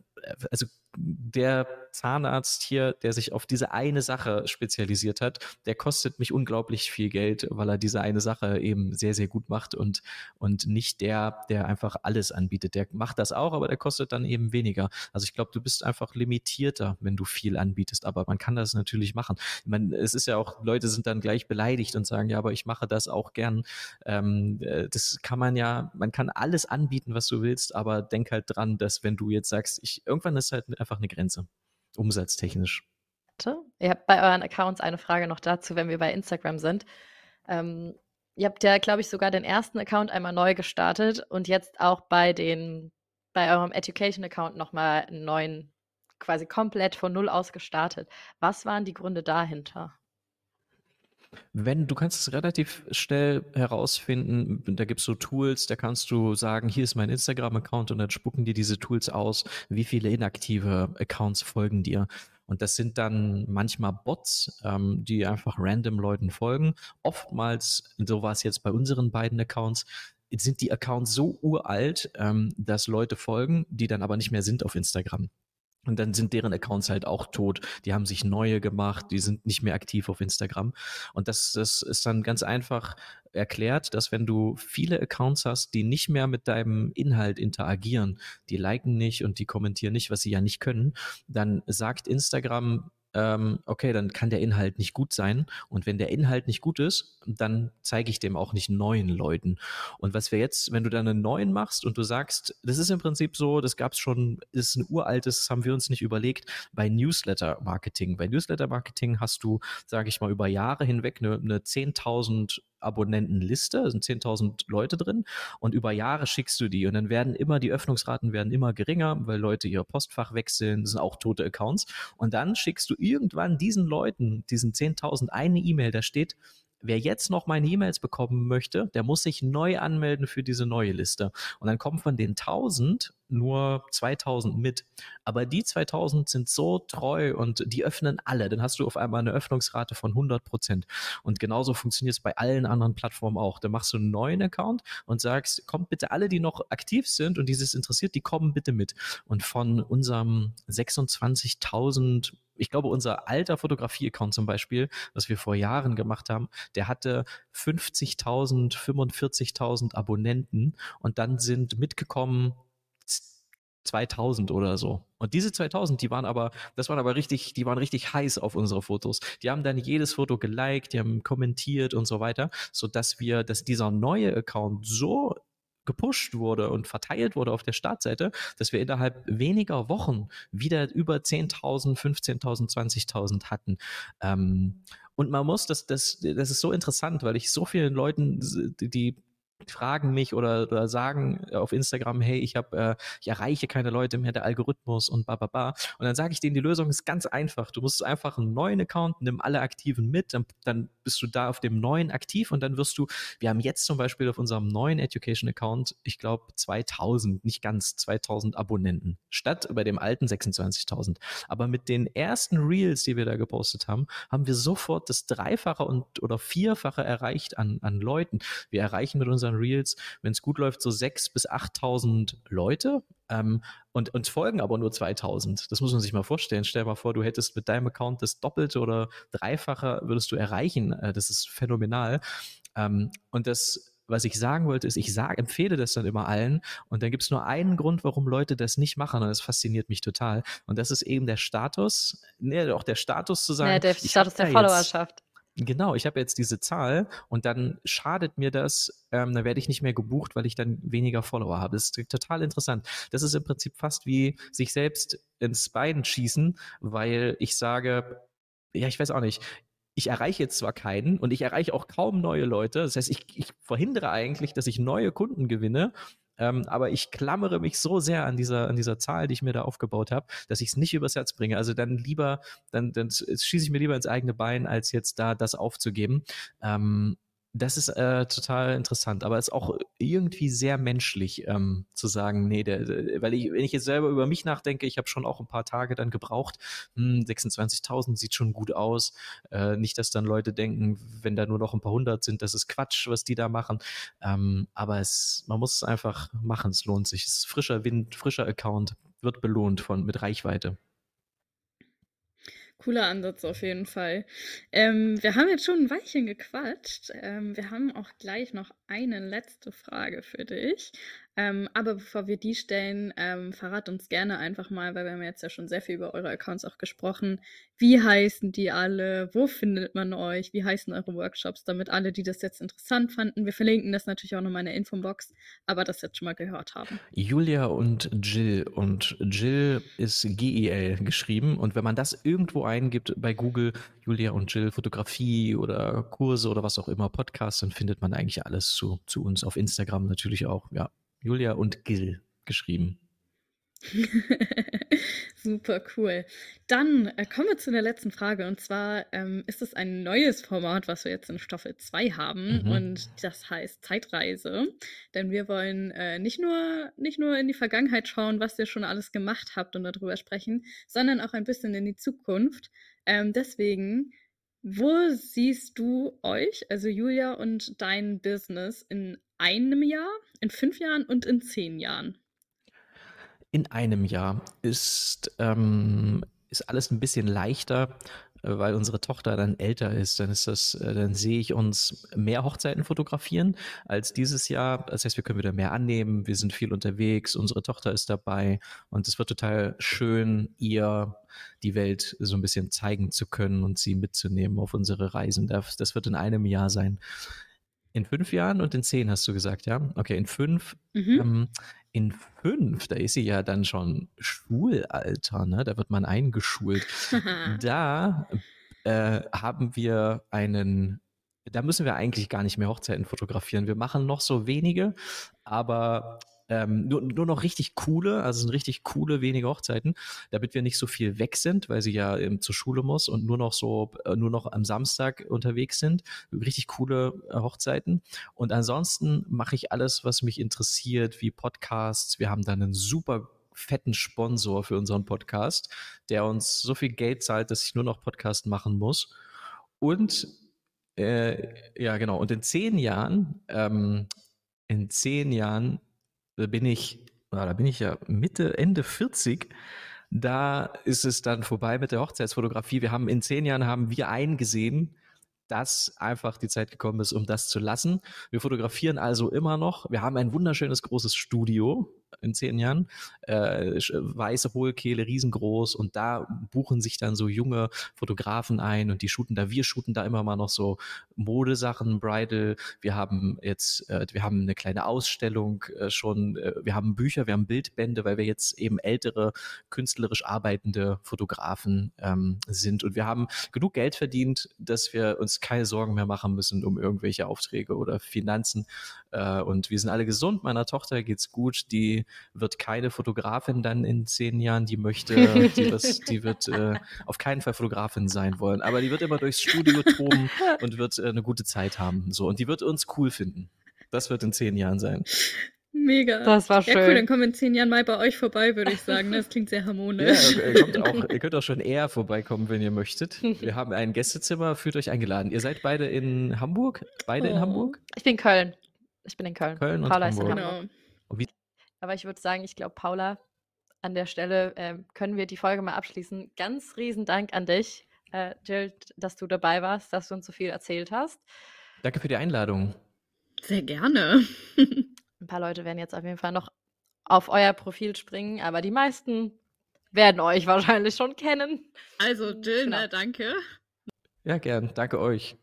Speaker 4: also der Zahnarzt hier, der sich auf diese eine Sache spezialisiert hat, der kostet mich unglaublich viel Geld, weil er diese eine Sache eben sehr, sehr gut macht und, und nicht der, der einfach alles anbietet. Der macht das auch, aber der kostet dann eben weniger. Also ich glaube, du bist einfach limitierter, wenn du viel anbietest, aber man kann das natürlich machen. Meine, es ist ja auch, Leute sind dann gleich beleidigt und sagen, ja, aber ich mache das auch gern. Ähm, äh, das kann man ja, man kann alles anbieten, was du willst, aber denk halt dran, dass wenn du jetzt sagst, ich, irgendwann ist halt einfach eine Grenze, umsatztechnisch.
Speaker 2: Ihr habt bei euren Accounts eine Frage noch dazu, wenn wir bei Instagram sind. Ähm, ihr habt ja, glaube ich, sogar den ersten Account einmal neu gestartet und jetzt auch bei den, bei eurem Education-Account nochmal einen neuen, quasi komplett von null aus gestartet. Was waren die Gründe dahinter?
Speaker 4: Wenn du kannst es relativ schnell herausfinden, da gibt es so Tools, da kannst du sagen, hier ist mein Instagram-Account und dann spucken dir diese Tools aus, wie viele inaktive Accounts folgen dir. Und das sind dann manchmal Bots, ähm, die einfach random Leuten folgen. Oftmals, so war es jetzt bei unseren beiden Accounts, sind die Accounts so uralt, ähm, dass Leute folgen, die dann aber nicht mehr sind auf Instagram. Und dann sind deren Accounts halt auch tot. Die haben sich neue gemacht, die sind nicht mehr aktiv auf Instagram. Und das, das ist dann ganz einfach erklärt, dass wenn du viele Accounts hast, die nicht mehr mit deinem Inhalt interagieren, die liken nicht und die kommentieren nicht, was sie ja nicht können, dann sagt Instagram, ähm, okay, dann kann der Inhalt nicht gut sein. Und wenn der Inhalt nicht gut ist, dann zeige ich dem auch nicht neuen Leuten. Und was wir jetzt, wenn du dann einen neuen machst und du sagst, das ist im Prinzip so, das gab es schon, ist ein uraltes, haben wir uns nicht überlegt, bei Newsletter-Marketing. Bei Newsletter-Marketing hast du, sage ich mal, über Jahre hinweg eine, eine 10.000 Abonnentenliste, sind 10.000 Leute drin und über Jahre schickst du die und dann werden immer, die Öffnungsraten werden immer geringer, weil Leute ihr Postfach wechseln, das sind auch tote Accounts. Und dann schickst du irgendwann diesen Leuten, diesen 10.000 eine E-Mail, da steht, wer jetzt noch meine E-Mails bekommen möchte, der muss sich neu anmelden für diese neue Liste. Und dann kommen von den 1000 nur 2000 mit. Aber die 2000 sind so treu und die öffnen alle. Dann hast du auf einmal eine Öffnungsrate von 100 Prozent. Und genauso funktioniert es bei allen anderen Plattformen auch. Dann machst du einen neuen Account und sagst, kommt bitte alle, die noch aktiv sind und dieses interessiert, die kommen bitte mit. Und von unserem 26.000 ich glaube, unser alter Fotografie-Account zum Beispiel, was wir vor Jahren gemacht haben, der hatte 50.000, 45.000 Abonnenten und dann sind mitgekommen 2000 oder so. Und diese 2000, die waren aber, das waren aber richtig, die waren richtig heiß auf unsere Fotos. Die haben dann jedes Foto geliked, die haben kommentiert und so weiter, so dass wir, dass dieser neue Account so gepusht wurde und verteilt wurde auf der Startseite, dass wir innerhalb weniger Wochen wieder über 10.000, 15.000, 20.000 hatten. Ähm, und man muss, das, das, das ist so interessant, weil ich so vielen Leuten, die fragen mich oder, oder sagen auf Instagram, hey, ich habe, äh, ich erreiche keine Leute mehr, der Algorithmus und ba, ba, ba. Und dann sage ich denen, die Lösung ist ganz einfach. Du musst einfach einen neuen Account, nimm alle Aktiven mit, dann, dann bist du da auf dem neuen aktiv und dann wirst du, wir haben jetzt zum Beispiel auf unserem neuen Education Account, ich glaube 2000, nicht ganz 2000 Abonnenten, statt bei dem alten 26.000. Aber mit den ersten Reels, die wir da gepostet haben, haben wir sofort das Dreifache und oder Vierfache erreicht an, an Leuten. Wir erreichen mit unseren unseren Reels, wenn es gut läuft, so 6.000 bis 8.000 Leute ähm, und uns folgen aber nur 2.000. Das muss man sich mal vorstellen. Stell dir mal vor, du hättest mit deinem Account das Doppelte oder Dreifache würdest du erreichen. Äh, das ist phänomenal. Ähm, und das was ich sagen wollte, ist, ich sage, empfehle das dann immer allen und dann gibt es nur einen Grund, warum Leute das nicht machen und das fasziniert mich total und das ist eben der Status, ne, auch der Status zu sagen. Ja,
Speaker 2: der Status der Followerschaft.
Speaker 4: Genau, ich habe jetzt diese Zahl und dann schadet mir das, ähm, dann werde ich nicht mehr gebucht, weil ich dann weniger Follower habe. Das ist total interessant. Das ist im Prinzip fast wie sich selbst ins Bein schießen, weil ich sage, ja, ich weiß auch nicht, ich erreiche jetzt zwar keinen und ich erreiche auch kaum neue Leute. Das heißt, ich, ich verhindere eigentlich, dass ich neue Kunden gewinne ähm, aber ich klammere mich so sehr an dieser, an dieser Zahl, die ich mir da aufgebaut habe, dass ich es nicht übers Herz bringe. Also dann lieber, dann, dann schieße ich mir lieber ins eigene Bein, als jetzt da das aufzugeben. Ähm, das ist äh, total interessant, aber es ist auch irgendwie sehr menschlich ähm, zu sagen, nee, der, weil ich, wenn ich jetzt selber über mich nachdenke, ich habe schon auch ein paar Tage dann gebraucht, hm, 26.000 sieht schon gut aus, äh, nicht, dass dann Leute denken, wenn da nur noch ein paar hundert sind, das ist Quatsch, was die da machen, ähm, aber es, man muss es einfach machen, es lohnt sich, es ist frischer Wind, frischer Account, wird belohnt von mit Reichweite.
Speaker 1: Cooler Ansatz auf jeden Fall. Ähm, wir haben jetzt schon ein Weilchen gequatscht. Ähm, wir haben auch gleich noch eine letzte Frage für dich. Ähm, aber bevor wir die stellen, ähm, verrat uns gerne einfach mal, weil wir haben jetzt ja schon sehr viel über eure Accounts auch gesprochen. Wie heißen die alle? Wo findet man euch? Wie heißen eure Workshops? Damit alle, die das jetzt interessant fanden, wir verlinken das natürlich auch nochmal in der Infobox, aber das jetzt schon mal gehört haben.
Speaker 4: Julia und Jill. Und Jill ist G-E-L geschrieben. Und wenn man das irgendwo eingibt bei Google, Julia und Jill, Fotografie oder Kurse oder was auch immer, Podcast, dann findet man eigentlich alles zu, zu uns auf Instagram natürlich auch. Ja, Julia und Gil geschrieben.
Speaker 1: Super cool. Dann äh, kommen wir zu der letzten Frage. Und zwar ähm, ist es ein neues Format, was wir jetzt in Staffel 2 haben. Mhm. Und das heißt Zeitreise. Denn wir wollen äh, nicht, nur, nicht nur in die Vergangenheit schauen, was ihr schon alles gemacht habt und darüber sprechen, sondern auch ein bisschen in die Zukunft. Ähm, deswegen wo siehst du euch, also Julia und dein Business in einem Jahr, in fünf Jahren und in zehn Jahren?
Speaker 4: In einem Jahr ist, ähm, ist alles ein bisschen leichter, weil unsere Tochter dann älter ist, dann ist das, äh, dann sehe ich uns mehr Hochzeiten fotografieren als dieses Jahr. Das heißt, wir können wieder mehr annehmen, wir sind viel unterwegs, unsere Tochter ist dabei und es wird total schön, ihr die Welt so ein bisschen zeigen zu können und sie mitzunehmen auf unsere Reisen. Das, das wird in einem Jahr sein. In fünf Jahren und in zehn hast du gesagt, ja? Okay, in fünf. Mhm. Ähm, in fünf, da ist sie ja dann schon Schulalter, ne? Da wird man eingeschult. da äh, haben wir einen, da müssen wir eigentlich gar nicht mehr Hochzeiten fotografieren. Wir machen noch so wenige, aber ähm, nur, nur noch richtig coole, also sind richtig coole wenige Hochzeiten, damit wir nicht so viel weg sind, weil sie ja ähm, zur Schule muss und nur noch so, äh, nur noch am Samstag unterwegs sind. Richtig coole äh, Hochzeiten. Und ansonsten mache ich alles, was mich interessiert, wie Podcasts. Wir haben dann einen super fetten Sponsor für unseren Podcast, der uns so viel Geld zahlt, dass ich nur noch Podcast machen muss. Und äh, ja, genau. Und in zehn Jahren, ähm, in zehn Jahren bin ich, da bin ich ja Mitte, Ende 40. Da ist es dann vorbei mit der Hochzeitsfotografie. Wir haben in zehn Jahren haben wir eingesehen, dass einfach die Zeit gekommen ist, um das zu lassen. Wir fotografieren also immer noch. Wir haben ein wunderschönes großes Studio in zehn Jahren. Äh, weiße Hohlkehle, riesengroß. Und da buchen sich dann so junge Fotografen ein und die shooten da. Wir shooten da immer mal noch so Modesachen, Bridal. Wir haben jetzt, äh, wir haben eine kleine Ausstellung äh, schon. Äh, wir haben Bücher, wir haben Bildbände, weil wir jetzt eben ältere, künstlerisch arbeitende Fotografen ähm, sind. Und wir haben genug Geld verdient, dass wir uns keine Sorgen mehr machen müssen um irgendwelche Aufträge oder Finanzen. Äh, und wir sind alle gesund. Meiner Tochter geht's gut. Die wird keine Fotografin dann in zehn Jahren. Die möchte, die wird, die wird äh, auf keinen Fall Fotografin sein wollen. Aber die wird immer durchs Studio toben und wird äh, eine gute Zeit haben. So. Und die wird uns cool finden. Das wird in zehn Jahren sein.
Speaker 1: Mega.
Speaker 2: Das war schön.
Speaker 1: Ja, cool, dann kommen wir in zehn Jahren mal bei euch vorbei, würde ich sagen. Das klingt sehr harmonisch.
Speaker 4: Ja, ihr, kommt auch, ihr könnt auch schon eher vorbeikommen, wenn ihr möchtet. Wir haben ein Gästezimmer, fühlt euch eingeladen. Ihr seid beide in Hamburg? Beide
Speaker 1: Oh.
Speaker 4: in Hamburg?
Speaker 2: Ich bin Köln. Ich bin in Köln.
Speaker 4: Köln und
Speaker 2: Paula ist in
Speaker 4: Hamburg.
Speaker 2: Hamburg.
Speaker 1: Genau.
Speaker 2: Aber ich würde sagen, ich glaube, Paula, an der Stelle ähm, können wir die Folge mal abschließen. Ganz riesen Dank an dich, äh, Jill, dass du dabei warst, dass du uns so viel erzählt hast.
Speaker 4: Danke für die Einladung.
Speaker 1: Sehr gerne.
Speaker 2: Ein paar Leute werden jetzt auf jeden Fall noch auf euer Profil springen, aber die meisten werden euch wahrscheinlich schon kennen.
Speaker 1: Also, Jill,
Speaker 2: Genau.
Speaker 1: ne, danke.
Speaker 4: Ja, gern. Danke euch.